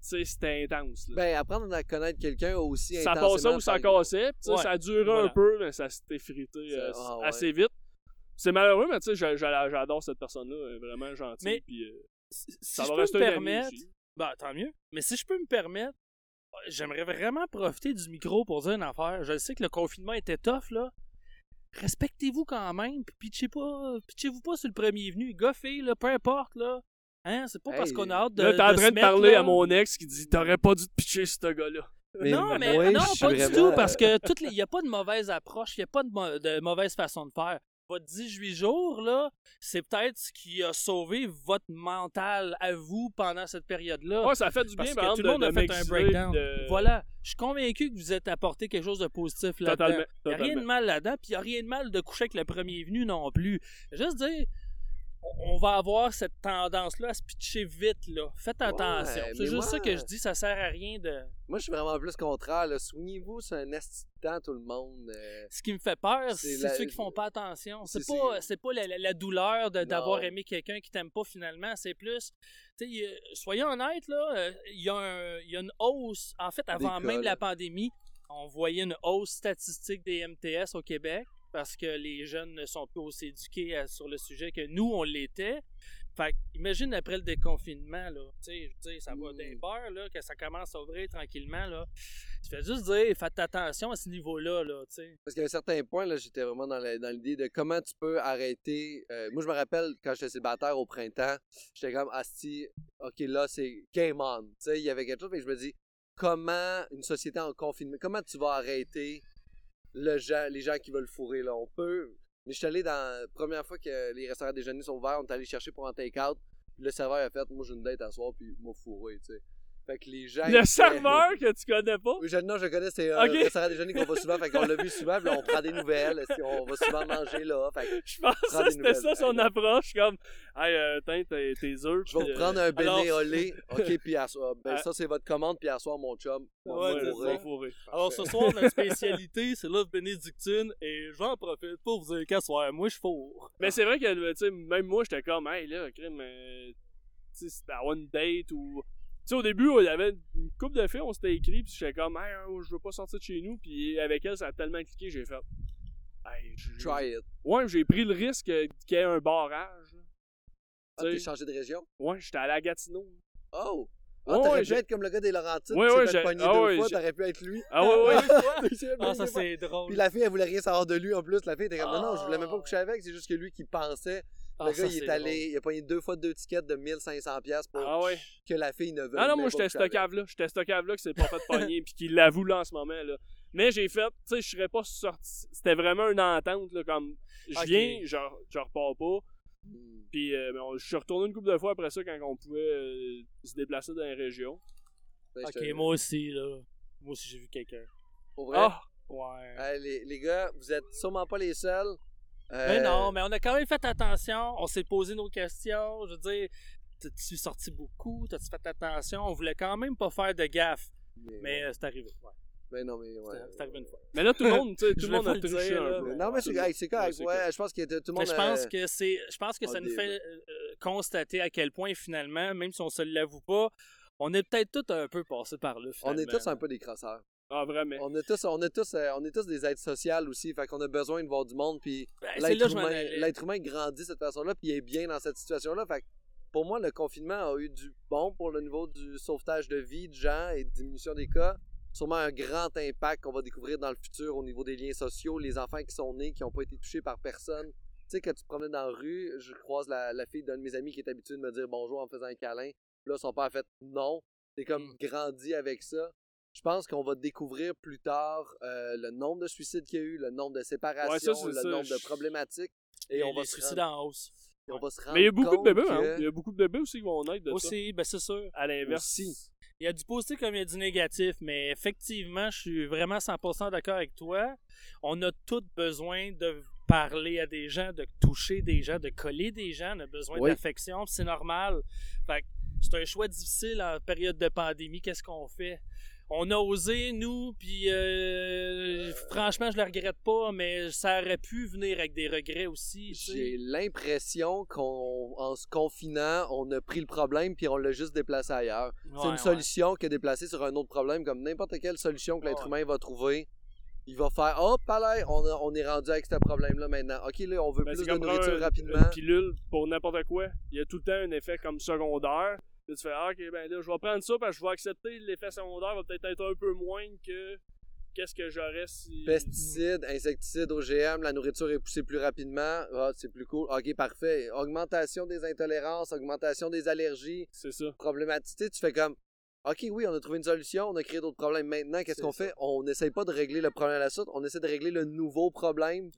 Tu sais, c'était intense. Là. Ben, apprendre à connaître quelqu'un aussi ça passait ou ça cassait. Ouais. Ça a duré Voilà. un peu, mais ça s'est effrité euh, ah, ouais. assez vite. C'est malheureux, mais tu sais, j'a- j'a- j'adore cette personne-là. Elle est vraiment gentille. Mais- puis, euh, Si, si ça je va peux me permettre. Bah tant mieux. Mais si je peux me permettre, j'aimerais vraiment profiter du micro pour dire une affaire. Je sais que le confinement était tough, là. Respectez-vous quand même, puis pitchez pas, pitchez-vous pas sur le premier venu. Goffez, là, peu importe, là. Hein, c'est pas parce qu'on a hâte de. Là, t'es en de train se de parler là. à mon ex qui dit T'aurais pas dû te pitcher ce gars-là. Mais non, mais moi, non, pas du tout, parce que toutes les, il n'y a pas de mauvaise approche, il n'y a pas de, mo- de mauvaise façon de faire. Votre 18 jours, là, c'est peut-être ce qui a sauvé votre mental à vous pendant cette période-là. Ouais, ça fait du bien, Parce par que tout le monde de- a de fait un breakdown. de- Voilà. Je suis convaincu que vous êtes apporté quelque chose de positif là-dedans. Il n'y a rien de mal là-dedans, puis il n'y a rien de mal de coucher avec le premier venu non plus. Juste dire, on- va avoir cette tendance-là à se pitcher vite, là. Faites attention. c'est juste moi- ça que je dis, ça sert à rien de. Moi, je suis vraiment plus contraire. là. Soignez-vous, c'est un esti tout le monde. euh, Ce qui me fait peur, C'est la- ceux qui font pas attention. C'est pas, c'est pas la, la- la douleur de- d'avoir aimé quelqu'un qui t'aime pas finalement. C'est plus, tu sais, il soyons honnêtes là, euh, il y, a un- il y a une hausse. En fait, avant Des même cas, la pandémie, on voyait une hausse statistique des MTS au Québec parce que les jeunes ne sont plus aussi éduqués à- sur le sujet que nous on l'était. Fait imagine après le déconfinement, là, tu sais, je veux dire, ça va Mm. d'un peur, là, que ça commence à ouvrir tranquillement, là. Tu fais juste dire, faites attention à ce niveau-là, là. Parce qu'à un certain point, là, j'étais vraiment dans l'idée de comment tu peux arrêter. euh, moi, je me rappelle quand j'étais célibataire au printemps, j'étais comme Asti, ok, là, c'est game on. Tu sais, il y avait quelque chose, mais je me dis, comment une société en confinement, comment tu vas arrêter le gens, les gens qui veulent fourrer, là On peut. Mais je suis allé dans. Première fois que les restaurants déjeuner sont ouverts, on est allé chercher pour un take-out. Puis le serveur a fait, moi, j'ai une date à soir, puis m'a fourré, tu sais. Fait que les gens. Le serveur que tu connais pas? oui, je, non, je connais, c'est un Ok. restaurant déjeuner qu'on va souvent, fait qu'on l'a vu souvent, puis là, on prend des nouvelles, si on va souvent manger là, fait que Je pensais que c'était ça son approche. Comme, hey, euh, tiens, tes, œufs. je vais puis, vous prendre un alors- béné au lait, ok, puis à soir, ben Ah. ça c'est votre commande, puis à soir mon chum, on Ouais, va c'est fourrer. ça. fourré. Alors ce soir, notre spécialité, c'est l'œuf bénédictine et j'en profite pour vous dire qu'à soir, moi je fourre. Mais c'est vrai que, tu sais, même moi, j'étais comme, hey, là, crime, euh, tu sais, c'était à one date ou. Tu sais, au début, il y avait une couple de filles, on s'était écrit, puis j'étais comme, hey, euh, je veux pas sortir de chez nous, puis avec elle, ça a tellement cliqué, j'ai fait. Hey, Try it. Ouais, j'ai pris le risque qu'il y ait un barrage. Ah, Tu t'es changé de région? Ouais, j'étais allé à Gatineau. Oh! Ah, t'aurais ouais, pu j'ai- être comme le gars des Laurentides, Ouais, fait j'ai- pogner ah deux ouais, fois, t'aurais pu être lui. Ah ouais, ouais. Ah, ça c'est drôle. Puis la fille, elle voulait rien savoir de lui en plus. La fille était comme, non, non, je voulais même pas Ah. coucher avec, c'est juste que lui qui pensait. Ah, le ça, gars, il c'est est allé, il a pogné deux fois deux tickets de 1500$ pour Ah ouais. que la fille ne veuille Ah non, moi j'étais stockave là. J'étais stockave là qui s'est pas fait pogner puis qui l'avoue là en ce moment là. Mais j'ai fait, tu sais, je serais pas sorti. C'était vraiment une entente là, comme je viens, je, je repars pas. Hmm. Puis euh, je suis retourné une couple de fois après ça quand on pouvait euh, se déplacer dans les régions. Ben, Ok, te- moi aussi, là. Moi aussi, j'ai vu quelqu'un. Pour vrai, Ah! Ouais. Les, les gars, vous êtes sûrement pas les seuls. Mais Euh, non, mais on a quand même fait attention. On s'est posé nos questions. Je veux dire, t'as-tu sorti beaucoup? T'as-tu fait attention? On voulait quand même pas faire de gaffe. Mais, Mais euh, c'est arrivé. Ouais. mais non, mais ouais. C'est- arrivé une fois. Mais là, tout le monde, tout le monde a triché dire, un peu. Non, mais c'est correct. Ouais, c'est je pense que tout le Mais monde. je pense que c'est. Je pense que ça nous fait euh, constater à quel point finalement, même si on se l'avoue pas, on est peut-être tous un peu passés par là. on est finalement. tous un peu des crosseurs. Ah, vraiment. On est tous, on est tous, euh, on est tous des êtres sociales aussi. Fait qu'on a besoin de voir du monde. Puis Ben, l'être humain, allais. l'être humain grandit de cette façon-là. Puis il est bien dans cette situation-là. Fait que pour moi, le confinement a eu du bon pour le niveau du sauvetage de vie de gens et de diminution des cas. Sûrement un grand impact qu'on va découvrir dans le futur au niveau des liens sociaux. Les enfants qui sont nés, qui n'ont pas été touchés par personne. Tu sais, quand tu te promènes dans la rue, je croise la, la fille d'un de mes amis qui est habituée de me dire bonjour en me faisant un câlin. Là, son père a fait non. T'es comme Mm. grandi avec ça. Je pense qu'on va découvrir plus tard euh, le nombre de suicides qu'il y a eu, le nombre de séparations, Ouais, ça, le ça. nombre de problématiques. Et Et on va, les suicides rendre, en hausse. et on va se rendre Mais il y a beaucoup de bébés, que- hein. Il y a beaucoup de bébés aussi qui vont naître de ça. Aussi, ben c'est sûr. À l'inverse. Il y a du positif comme il y a du négatif, mais effectivement, je suis vraiment 100% d'accord avec toi. On a tous besoin de parler à des gens, de toucher des gens, de coller des gens. On a besoin Oui. d'affection, c'est normal. Fait c'est un choix difficile en période de pandémie. Qu'est-ce qu'on fait? On a osé, nous, puis euh, franchement, je le regrette pas, mais ça aurait pu venir avec des regrets aussi. J'ai l'impression qu'en se confinant, on a pris le problème puis on l'a juste déplacé ailleurs. c'est Ouais, une ouais. solution que déplacer sur un autre problème, comme n'importe quelle solution que l'être Ouais. humain va trouver. Il va faire Hop, allez, on, a- on est rendu avec ce problème-là maintenant. Ok, là, on veut Ben, plus de nourriture un- rapidement. Une pilule pour n'importe quoi. Il y a tout le temps un effet comme secondaire. Tu fais, ah, ok, ben là, je vais prendre ça parce que je vais accepter l'effet secondaire va peut-être être un peu moins que qu'est-ce que j'aurais si. Pesticides, insecticides, OGM, la nourriture est poussée plus rapidement. Ah, c'est plus cool. Ok, parfait. Augmentation des intolérances, augmentation des allergies, C'est ça. problématique. Tu fais comme, ok, oui, on a trouvé une solution, on a créé d'autres problèmes. Maintenant, qu'est-ce qu'on fait? On n'essaye pas de régler le problème à la suite, on essaie de régler le nouveau problème.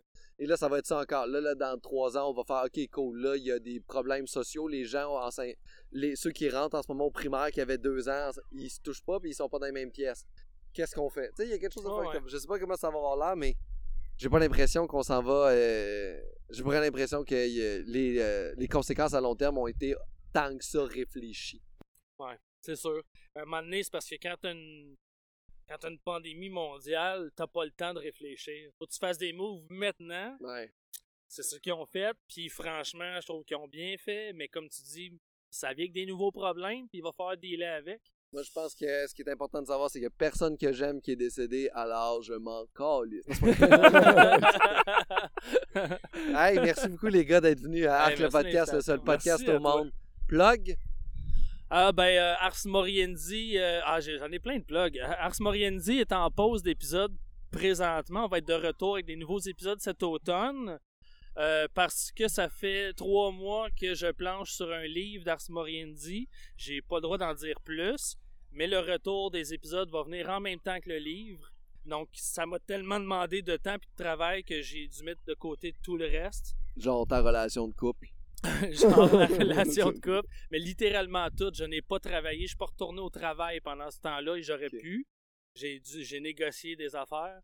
Et là, ça va être ça encore. Là, là dans trois ans, on va faire, ok, cool. Là, il y a des problèmes sociaux. Les gens, en cin- les, ceux qui rentrent en ce moment au primaire, qui avaient deux ans, ils se touchent pas, puis ils sont pas dans les mêmes pièces. Qu'est-ce qu'on fait? Tu sais, il y a quelque chose à Ouais, faire. ouais. Comme, je sais pas comment ça va avoir l'air, mais j'ai pas l'impression qu'on s'en va. euh, j'ai pas l'impression que euh, les, euh, les conséquences à long terme ont été tant que ça réfléchies. C'est sûr. À un moment donné, c'est parce que quand t'as une, quand t'as une pandémie mondiale, t'as pas le temps de réfléchir. Faut que tu fasses des moves maintenant. Ouais. C'est ce qu'ils ont fait. Puis franchement, je trouve qu'ils ont bien fait. Mais comme tu dis, ça vient avec des nouveaux problèmes. Puis il va falloir dealer avec. Moi, je pense que ce qui est important de savoir, c'est qu'il y a personne que j'aime qui est décédé, alors je m'en calisse. hey, merci beaucoup, les gars, d'être venus à Arc Hey, le podcast, le seul podcast Merci au toi. monde. Plug? Ah ben euh, Ars Moriendi, euh, ah j'en ai plein de plugs. Ars Moriendi est en pause d'épisodes présentement. On va être de retour avec des nouveaux épisodes cet automne. euh, parce que ça fait trois mois que je planche sur un livre d'Ars Moriendi. J'ai pas le droit d'en dire plus. Mais le retour des épisodes va venir en même temps que le livre. Donc ça m'a tellement demandé de temps et de travail que j'ai dû mettre de côté tout le reste. Genre ta relation de couple. genre la relation de couple, mais littéralement tout. Je n'ai pas travaillé, je suis pas retourné au travail pendant ce temps-là et j'aurais pu. J'ai dû, j'ai négocié des affaires.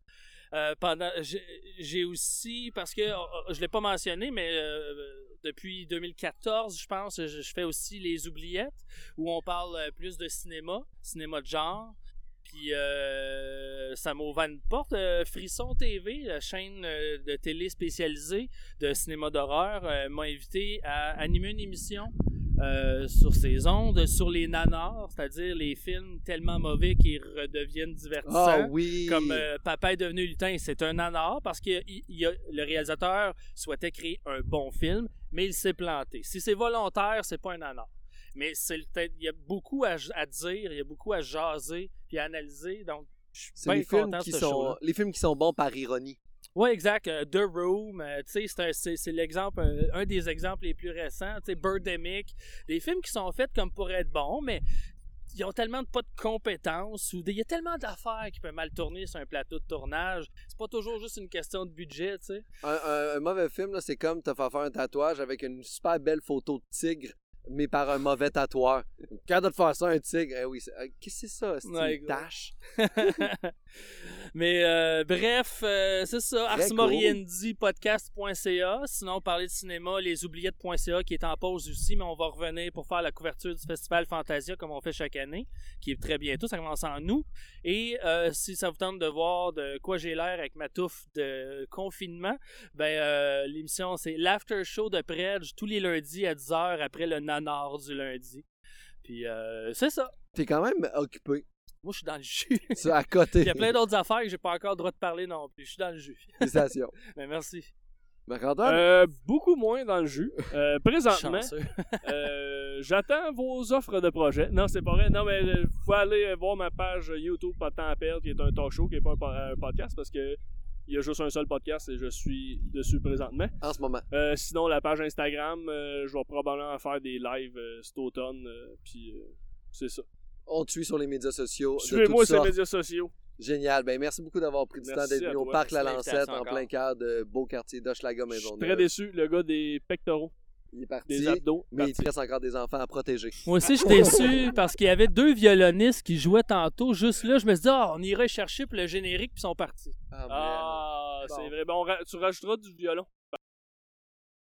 Euh, pendant, j'ai j'ai aussi parce que euh, je l'ai pas mentionné, mais euh, depuis 2014, je pense, je, je fais aussi les oubliettes où on parle euh, plus de cinéma, cinéma de genre. Puis euh, ça m'a ouvert une porte. Euh, Frisson TV, la chaîne euh, de télé spécialisée de cinéma d'horreur, m'a invité à animer une émission sur ces ondes, sur les nanars, c'est-à-dire les films tellement mauvais qu'ils redeviennent divertissants. Ah oui! Comme Papa est devenu lutin, c'est un nanar parce que il- il y a- le réalisateur souhaitait créer un bon film, mais il s'est planté. Si c'est volontaire, c'est pas un nanar. Mais c'est il y a beaucoup à, à dire, il y a beaucoup à jaser puis à analyser, donc je suis c'est bien les films, content de qui ce sont, les films qui sont bons par ironie. Ouais, exact. Euh, The Room, euh, c'est l'exemple, euh, un des exemples les plus récents. Birdemic, des films qui sont faits comme pour être bons, mais ils ont tellement de pas de compétences ou il y a tellement d'affaires qui peuvent mal tourner sur un plateau de tournage. C'est pas toujours juste une question de budget, tu sais. Un, un- un mauvais film, là, c'est comme te faire faire un tatouage avec une super belle photo de tigre mais par un mauvais tatoueur. Quand de faire ça, un tigre, eh oui, euh, qu'est-ce que c'est ça? C'est Ouais, une tache? Mais euh, bref, euh, c'est ça. Arsmoriendipodcast.ca. Sinon, parler de cinéma, lesoubliettes.ca qui est en pause aussi, mais on va revenir pour faire la couverture du festival Fantasia comme on fait chaque année, qui est très bientôt. Ça commence en août. Et euh, si ça vous tente de voir de quoi j'ai l'air avec ma touffe de confinement, ben l'émission c'est l'after show de Predge tous les lundis à 10h après le nanar du lundi. Puis euh, c'est ça. T'es quand même occupé. Moi, je suis dans le jus. C'est à côté. Il y a plein d'autres affaires que j'ai pas encore le droit de parler non plus. Je suis dans le jus. Félicitations. Mais merci. Marc-Antoine? Euh, beaucoup moins dans le jus. Euh, présentement, euh, j'attends vos offres de projet. Non, c'est pas vrai. Non, mais il faut aller voir ma page YouTube Pas de temps à perdre, qui est un talk show, qui est pas un podcast, parce que il y a juste un seul podcast et je suis dessus présentement. En ce moment. Euh, sinon, la page Instagram, euh, je vais probablement faire des lives euh, cet automne. euh, Puis euh, c'est ça. On te suit sur les médias sociaux. Suivez-moi sur les médias sociaux. Génial. Ben, merci beaucoup d'avoir pris du Merci temps d'être venu au toi. Parc La Lancette, en plein cœur de beau quartier d'Hochelaga Je suis Maison très déçu. Le gars des pectoraux, Il est parti. des abdos. Mais il parti. te reste encore des enfants à protéger. Moi aussi, j'étais déçu parce qu'il y avait deux violonistes qui jouaient tantôt. Juste là, je me suis dit, ah, on irait chercher pour le générique, puis ils sont partis. Ah. Ah, Bon. c'est vrai. Bon, on ra- tu rajouteras du violon.